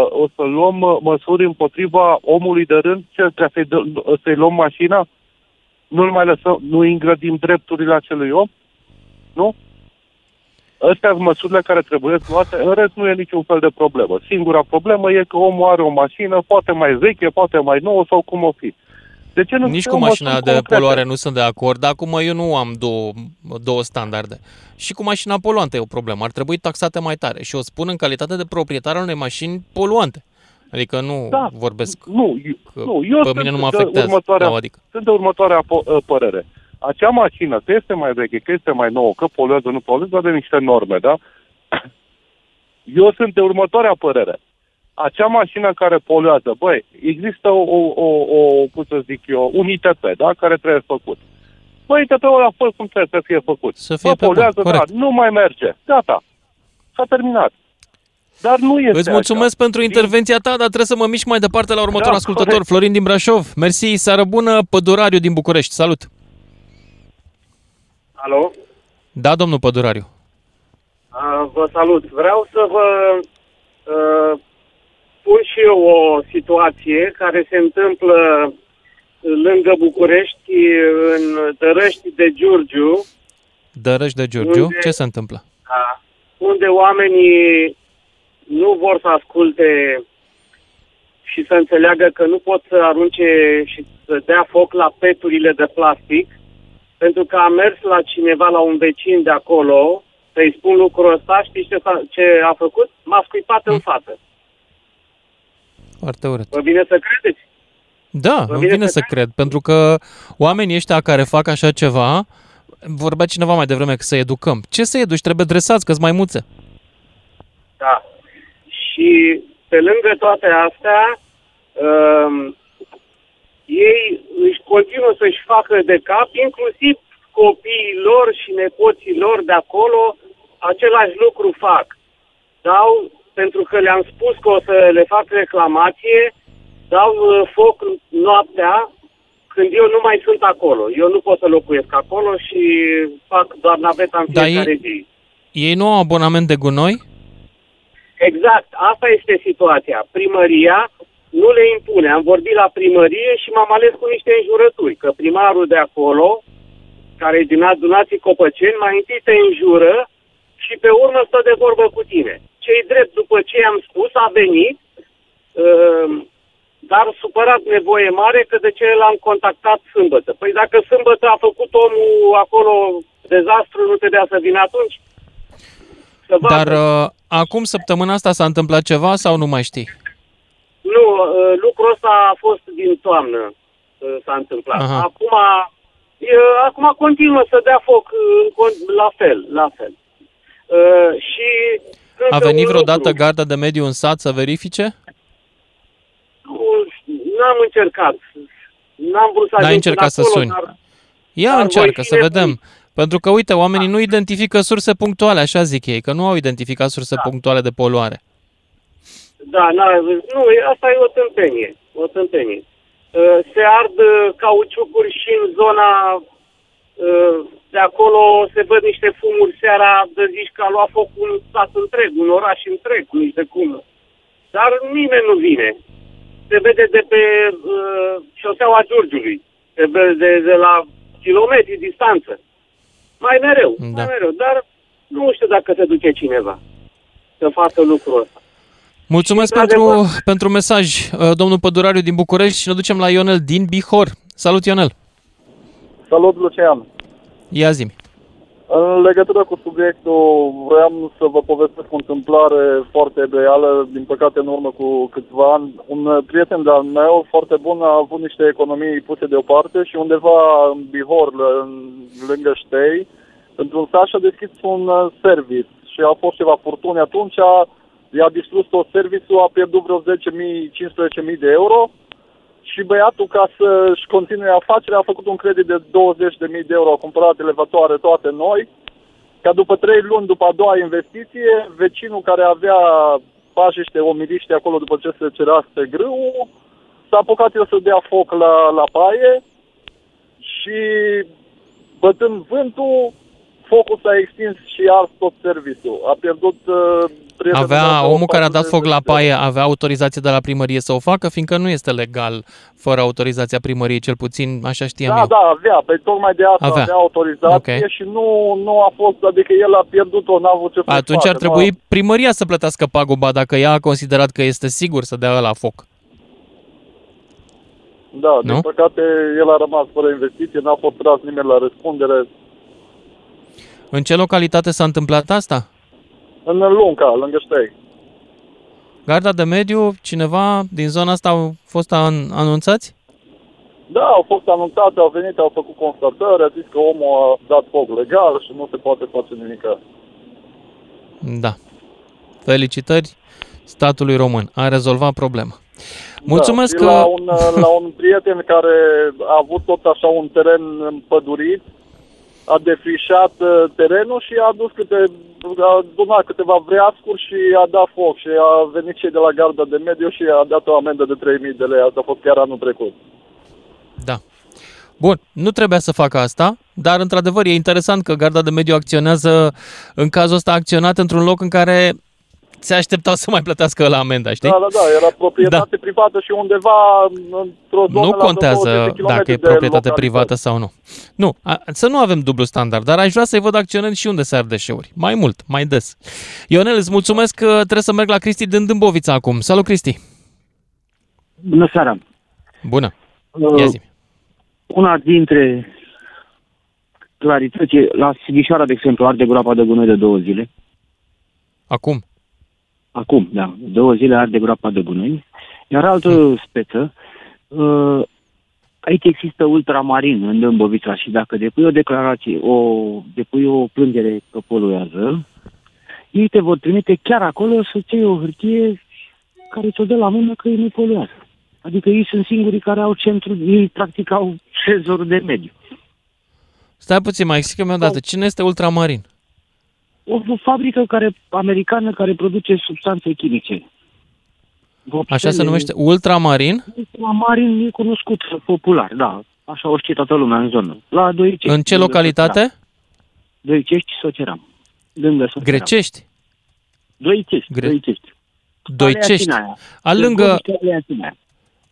o să luăm uh, măsuri împotriva omului de rând ce, ca să-i, dă- să-i luăm mașina? Nu mai lăsăm, nu îngrădim drepturile acelui om? Nu? Astea sunt măsurile care trebuie luate, în rest nu e niciun fel de problemă. Singura problemă e că omul are o mașină poate mai veche, poate mai nouă sau cum o fi. De ce nu Nici se cu iau mașina măsuri de concrete? poluare nu sunt de acord, dar acum eu nu am două, două standarde. Și cu mașina poluantă e o problemă. Ar trebui taxate mai tare. Și o spun în calitate de proprietar al unei mașini poluante. Adică nu Da, vorbesc Nu, că nu, eu pe sunt mine nu mă de afectează. următoarea, Da, adică. Sunt de următoarea po- uh, părere. Acea mașină, că este mai veche, că este mai nouă, că poluează, nu poluează, are niște norme, da? Eu sunt de următoarea părere. Acea mașină care poluează, băi, există o, o, o, o cum să zic eu, un ITP, da, care trebuie făcut. Băi, ITP-ul a fost cum trebuie să fie făcut. Să fie Bă, pe bun, poluează, da, corect. nu mai merge. Gata. S-a terminat. Dar nu este Îți mulțumesc așa. pentru intervenția ta, dar trebuie să mă mișc mai departe la următorul Da, ascultător, corect. Florin din Brașov. Mersi, seară bună, Pădurariu din București. Salut! Alo? Da, domnul Pădurariu. Uh, vă salut. Vreau să vă uh, pun și eu o situație care se întâmplă lângă București, în Dărăști de Giurgiu, Dărăș de Giurgiu, Unde- ce se întâmplă? da, unde oamenii nu vor să asculte și să înțeleagă că nu pot să arunce și să dea foc la peturile de plastic, pentru că am mers la cineva, la un vecin de acolo, să-i spun lucrul ăsta, știți ce, s-a- ce a făcut? M-a scuipat în față. Foarte urât. Vă vine să credeți? Da, Vă îmi vine vine să să cred, pentru că oamenii ăștia care fac așa ceva, vorbea cineva mai devreme că să educăm. Ce să educi? Trebuie dresați, că-s maimuțe. Da. Și pe lângă toate astea, um, ei își continuă să-și facă de cap, inclusiv copiii lor și nepoții lor de acolo, același lucru fac. Dau, pentru că le-am spus că o să le fac reclamație, dau uh, foc noaptea când eu nu mai sunt acolo. Eu nu pot să locuiesc acolo și fac doar naveta în Dar fiecare ei- zi. Ei nu au abonament de gunoi? Exact, asta este situația. Primăria nu le impune. Am vorbit la primărie și m-am ales cu niște înjurături, că primarul de acolo, care e din adunații Copăceni, mai întâi te înjură și pe urmă stă de vorbă cu tine. Cei drept, după ce am spus, a venit, uh, dar supărat nevoie mare că de ce l-am contactat sâmbătă. Păi dacă sâmbătă a făcut omul acolo dezastru, nu trebuia să vină atunci? Să vadă. Dar uh, acum, săptămâna asta, s-a întâmplat ceva sau nu mai știi? Nu, uh, lucrul ăsta a fost din toamnă uh, s-a întâmplat. Aha. Acum, uh, acum continuă să dea foc uh, în con- la fel, la fel. Uh, Și A încă venit un vreodată lucru. garda de mediu în sat să verifice? Nu, N-am încercat. N-am vrut să N-ai ajung încercat până să acolo, suni. Dar, Ia Dar voi încearcă fi să nebuni. vedem. Pentru că, uite, oamenii nu identifică surse punctuale, așa zic ei, că nu au identificat surse punctuale de poluare. Da, na, nu, e- asta e o tâmpenie. O tâmpenie. Uh, Se ard uh, cauciucuri și în zona uh, de acolo se văd niște fumuri seara de zici că a luat foc un sat întreg, un oraș întreg cu niște fumuri. Dar nimeni nu vine. Se vede de pe uh, șoseaua Giurgiului, se vede de, de la kilometri distanță. Mai mereu, da. mai mereu, dar nu știu dacă se duce cineva să facă lucrul ăsta. Mulțumesc Și, pentru, pentru mesaj, uh, domnul Pădurariu din București și ne ducem la Ionel din Bihor. Salut, Ionel! Salut, Lucian! Ia zi În legătură cu subiectul, vreau să vă povestesc o întâmplare foarte reală, din păcate în urmă cu câțiva ani. Un prieten de-al meu, foarte bun, a avut niște economii puse deoparte și undeva în Bihor, în, lângă Ștei, într-un sat și-a deschis un uh, service și a fost ceva furtuni atunci, a, i-a distrus tot serviciul, a pierdut vreo 10.000-15.000 de euro. Și băiatul, ca să-și continue afacerea, a făcut un credit de 20.000 de euro, a cumpărat elevatoare toate noi, ca după trei luni, după a doua investiție, vecinul care avea pajiște, omiliște acolo după ce se cerea pe grâu, s-a apucat el să dea foc la, la paie și bătând vântul, focul s-a extins și a ars tot serviciul. A pierdut uh, prietenul meu Avea, vreo omul care a dat 40 foc de la euro. paie avea autorizație de la primărie să o facă, fiindcă nu este legal fără autorizația primăriei, cel puțin așa știam Da, eu. da, avea. Pe tocmai de asta Avea. avea, autorizație Ok. și nu, nu a fost, adică el a pierdut-o, n-a avut ce să Atunci facă. ar trebui primăria să plătească paguba dacă ea a considerat că este sigur să dea la foc. Da, Nu? din păcate el a rămas fără investiție, n-a fost tras nimeni la răspundere. În ce localitate s-a întâmplat asta? În Lunca, lângă Ștei. Garda de mediu, cineva din zona asta au fost an- anunțați? Da, au fost anunțate, au venit, au făcut constatări, a zis că omul a dat foc legal și nu se poate face nimic. Da. Felicitări statului român. A rezolvat problema. Mulțumesc da, și că... La un, la un prieten care a avut tot așa un teren împădurit, a defrișat uh, terenul și a adus câte, a adunat câteva vreascuri și a dat foc și a venit cei de la garda de mediu și a dat o amendă de 3.000 de lei. Asta a fost chiar anul trecut. Da. Bun, nu trebuia să facă asta, dar într-adevăr e interesant că Garda de Mediu acționează, în cazul ăsta a acționat într-un loc în care se așteptau să mai plătească la amenda, știi? Da, da, da, era proprietate da. privată și undeva într-o zonă nu la vreo 20 de contează kilometri dacă e de proprietate localitate. privată sau nu. Nu, a, să nu avem dublu standard, dar aș vrea să-i văd acționând și unde se ard deșeuri. Mai mult, mai des. Ionel, îți mulțumesc că trebuie să merg la Cristi din Dâmbovița acum. Salut, Cristi! Bună seara! Bună! Uh, Ia zi Una dintre clarități, e, la Sighișoara, de exemplu, arde groapa de gunoi de două zile. Acum? Acum, da. Două zile arde groapa de gunoi. Iar altă speță, uh, aici există ultramarin în Dâmbovița și dacă depui o declarație, o, depui o plângere că poluează, ei te vor trimite chiar acolo să-ți iei o hârtie care ți-o dă la mână că ei nu poluează. Adică ei sunt singurii care au centru, ei practic au senzorul de mediu. Stai puțin, mai explică-mi o dată. Cine este ultramarin? O fabrică care, americană care produce substanțe chimice. Așa se numește ultramarin? Ultramarin e cunoscut popular, da. Așa o știe toată lumea în zonă. La Doicești. În ce lângă localitate? Soceram. Doicești, Soceram. Lângă Soceram. Grecești? Doicești, Gre- Doicești. Doicești. Alea Sinaia. A, lângă, Dâmboviște, Alea Sinaia.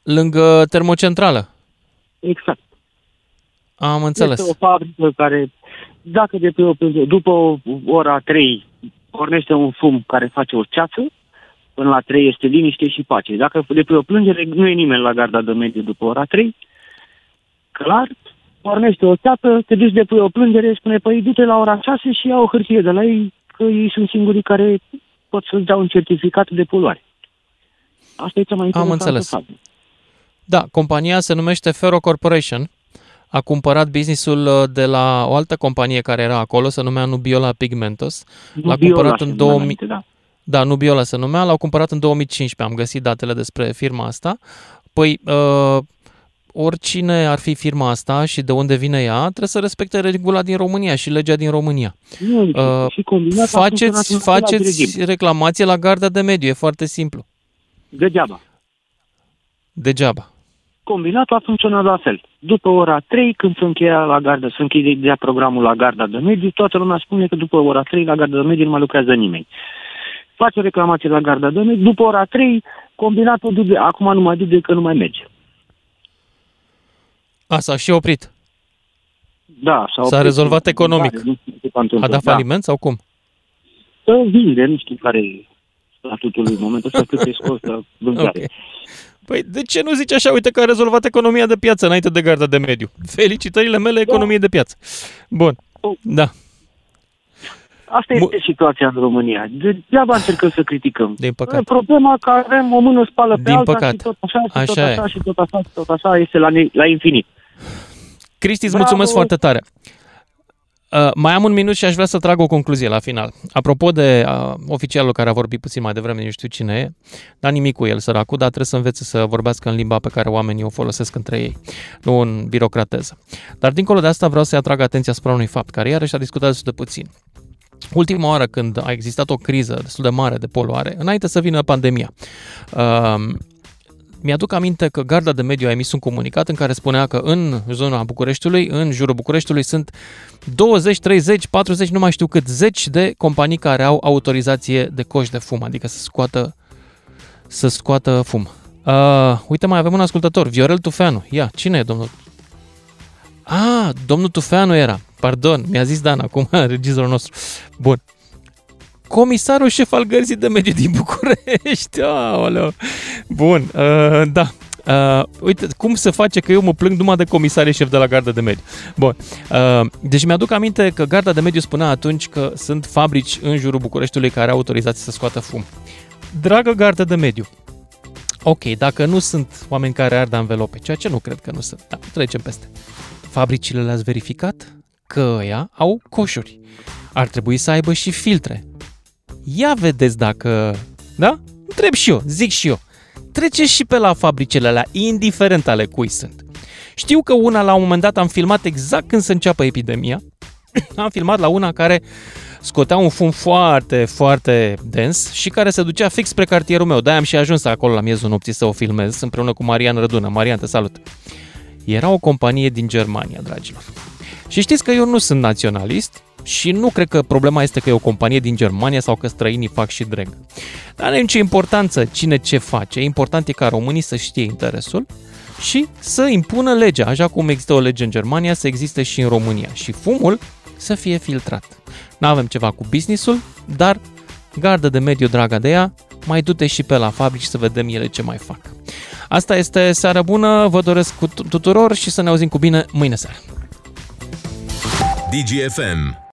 lângă termocentrală. Exact. Am înțeles. Este o fabrică care, dacă de pe o, după o- ora 3 pornește un fum care face o ceață, până la 3 este liniște și pace. Dacă de pe o plângere, nu e nimeni la garda de mediu după ora 3, clar, pornește o ceață, te duci de pe o plângere, spune, păi du-te la ora 6 și ia o hârtie de la ei, că ei sunt singurii care pot să-ți dau un certificat de poluare. Asta e cea mai Am interesantă înțeles. fază. Da, compania se numește Ferro Corporation. A cumpărat businessul uh, de la o altă companie care era acolo, se numea Nubiola Pigmentos. L-a Nubiola cumpărat se în numea 2000... înainte, da. Da, Nubiola se numea, l-au cumpărat în 2015, am găsit datele despre firma asta. Păi, uh, oricine ar fi firma asta și de unde vine ea, trebuie să respecte regula din România și legea din România. Nu, Uh, și combinat a funcționat în faceți, același faceți regim. reclamație la garda de mediu, e foarte simplu. Degeaba. Degeaba. Combinatul a funcționat la fel. După ora 3, când se încheia la gardă, se încheia programul la garda de mediu, toată lumea spune că după ora 3 la garda de mediu nu mai lucrează nimeni. Face o reclamație la garda de mediu, după ora 3, combinatul duble, acum nu mai duble că nu mai merge. A, s-a și oprit. Da, s-a, S-a oprit. rezolvat economic. Nu știu ce s-a A întâmplat. dat Da. faliment sau cum? Să vinde, nu știu care e statutul lui în momentul ăsta, cât e scos la vânzare. Ok. Păi de ce nu zici așa? Uite că a rezolvat economia de piață înainte de garda de mediu. Felicitările mele economiei de piață. Bun. Da. Asta este situația în România. Degeaba încercăm să criticăm. Din păcate. Problema că avem o mână spală pe Din alta păcate. și tot așa, și tot Așa e. așa, și tot așa, și tot așa, este la, ne- la infinit. Cristi, îți Bravo! mulțumesc foarte tare. Uh, mai am un minut și aș vrea să trag o concluzie la final. Apropo de uh, oficialul care a vorbit puțin mai devreme, nu știu cine e, dar nimic cu el, săracul, dar trebuie să învețe să vorbească în limba pe care oamenii o folosesc între ei, nu în birocrateză. Dar dincolo de asta vreau să-i atrag atenția asupra unui fapt, care iarăși a discutat destul de puțin. Ultima oară când a existat o criză destul de mare de poluare, înainte să vină pandemia, uh, mi-aduc aminte că Garda de Mediu a emis un comunicat în care spunea că în zona Bucureștiului, în jurul Bucureștiului, sunt 20, 30, 40, nu mai știu cât, zeci de companii care au autorizație de coș de fum, adică să scoată, să scoată fum. Uh, uite, mai avem un ascultător, Viorel Tufeanu. Ia, cine e domnul? Ah, domnul Tufeanu era. Pardon, mi-a zis Dan acum, regizorul nostru. Bun. Comisarul șef al gărzii de mediu din București. Aoleu. Bun, uh, da. Uh, uite, cum se face că eu mă plâng numai de comisarie șef de la Garda de Mediu. Bun. Uh, deci mi-aduc aminte că Garda de Mediu spunea atunci că sunt fabrici în jurul Bucureștiului care au autorizație să scoată fum. Dragă Garda de Mediu, ok, dacă nu sunt oameni care ard anvelope, ceea ce nu cred că nu sunt, da, trecem peste. Fabricile le-ați verificat? Că ăia au coșuri. Ar trebui să aibă și filtre. Ia vedeți dacă... Da? Întreb și eu, zic și eu. Treceți și pe la fabricele alea, indiferent ale cui sunt. Știu că una la un moment dat am filmat exact când se înceapă epidemia. am filmat la una care scotea un fum foarte, foarte dens și care se ducea fix spre cartierul meu. De-aia am și ajuns acolo la miezul nopții să o filmez împreună cu Marian Rădună. Marian, te salut! Era o companie din Germania, dragilor. Și știți că eu nu sunt naționalist și nu cred că problema este că e o companie din Germania sau că străinii fac și drag. Dar nu are nicio importanță cine ce face. Important e ca românii să știe interesul și să impună legea, așa cum există o lege în Germania, să existe și în România. Și fumul să fie filtrat. Nu avem ceva cu businessul, dar gardă de mediu, draga de ea, mai du-te și pe la fabrici să vedem ele ce mai fac. Asta este seara bună, vă doresc cu tuturor și să ne auzim cu bine mâine seară. DGFM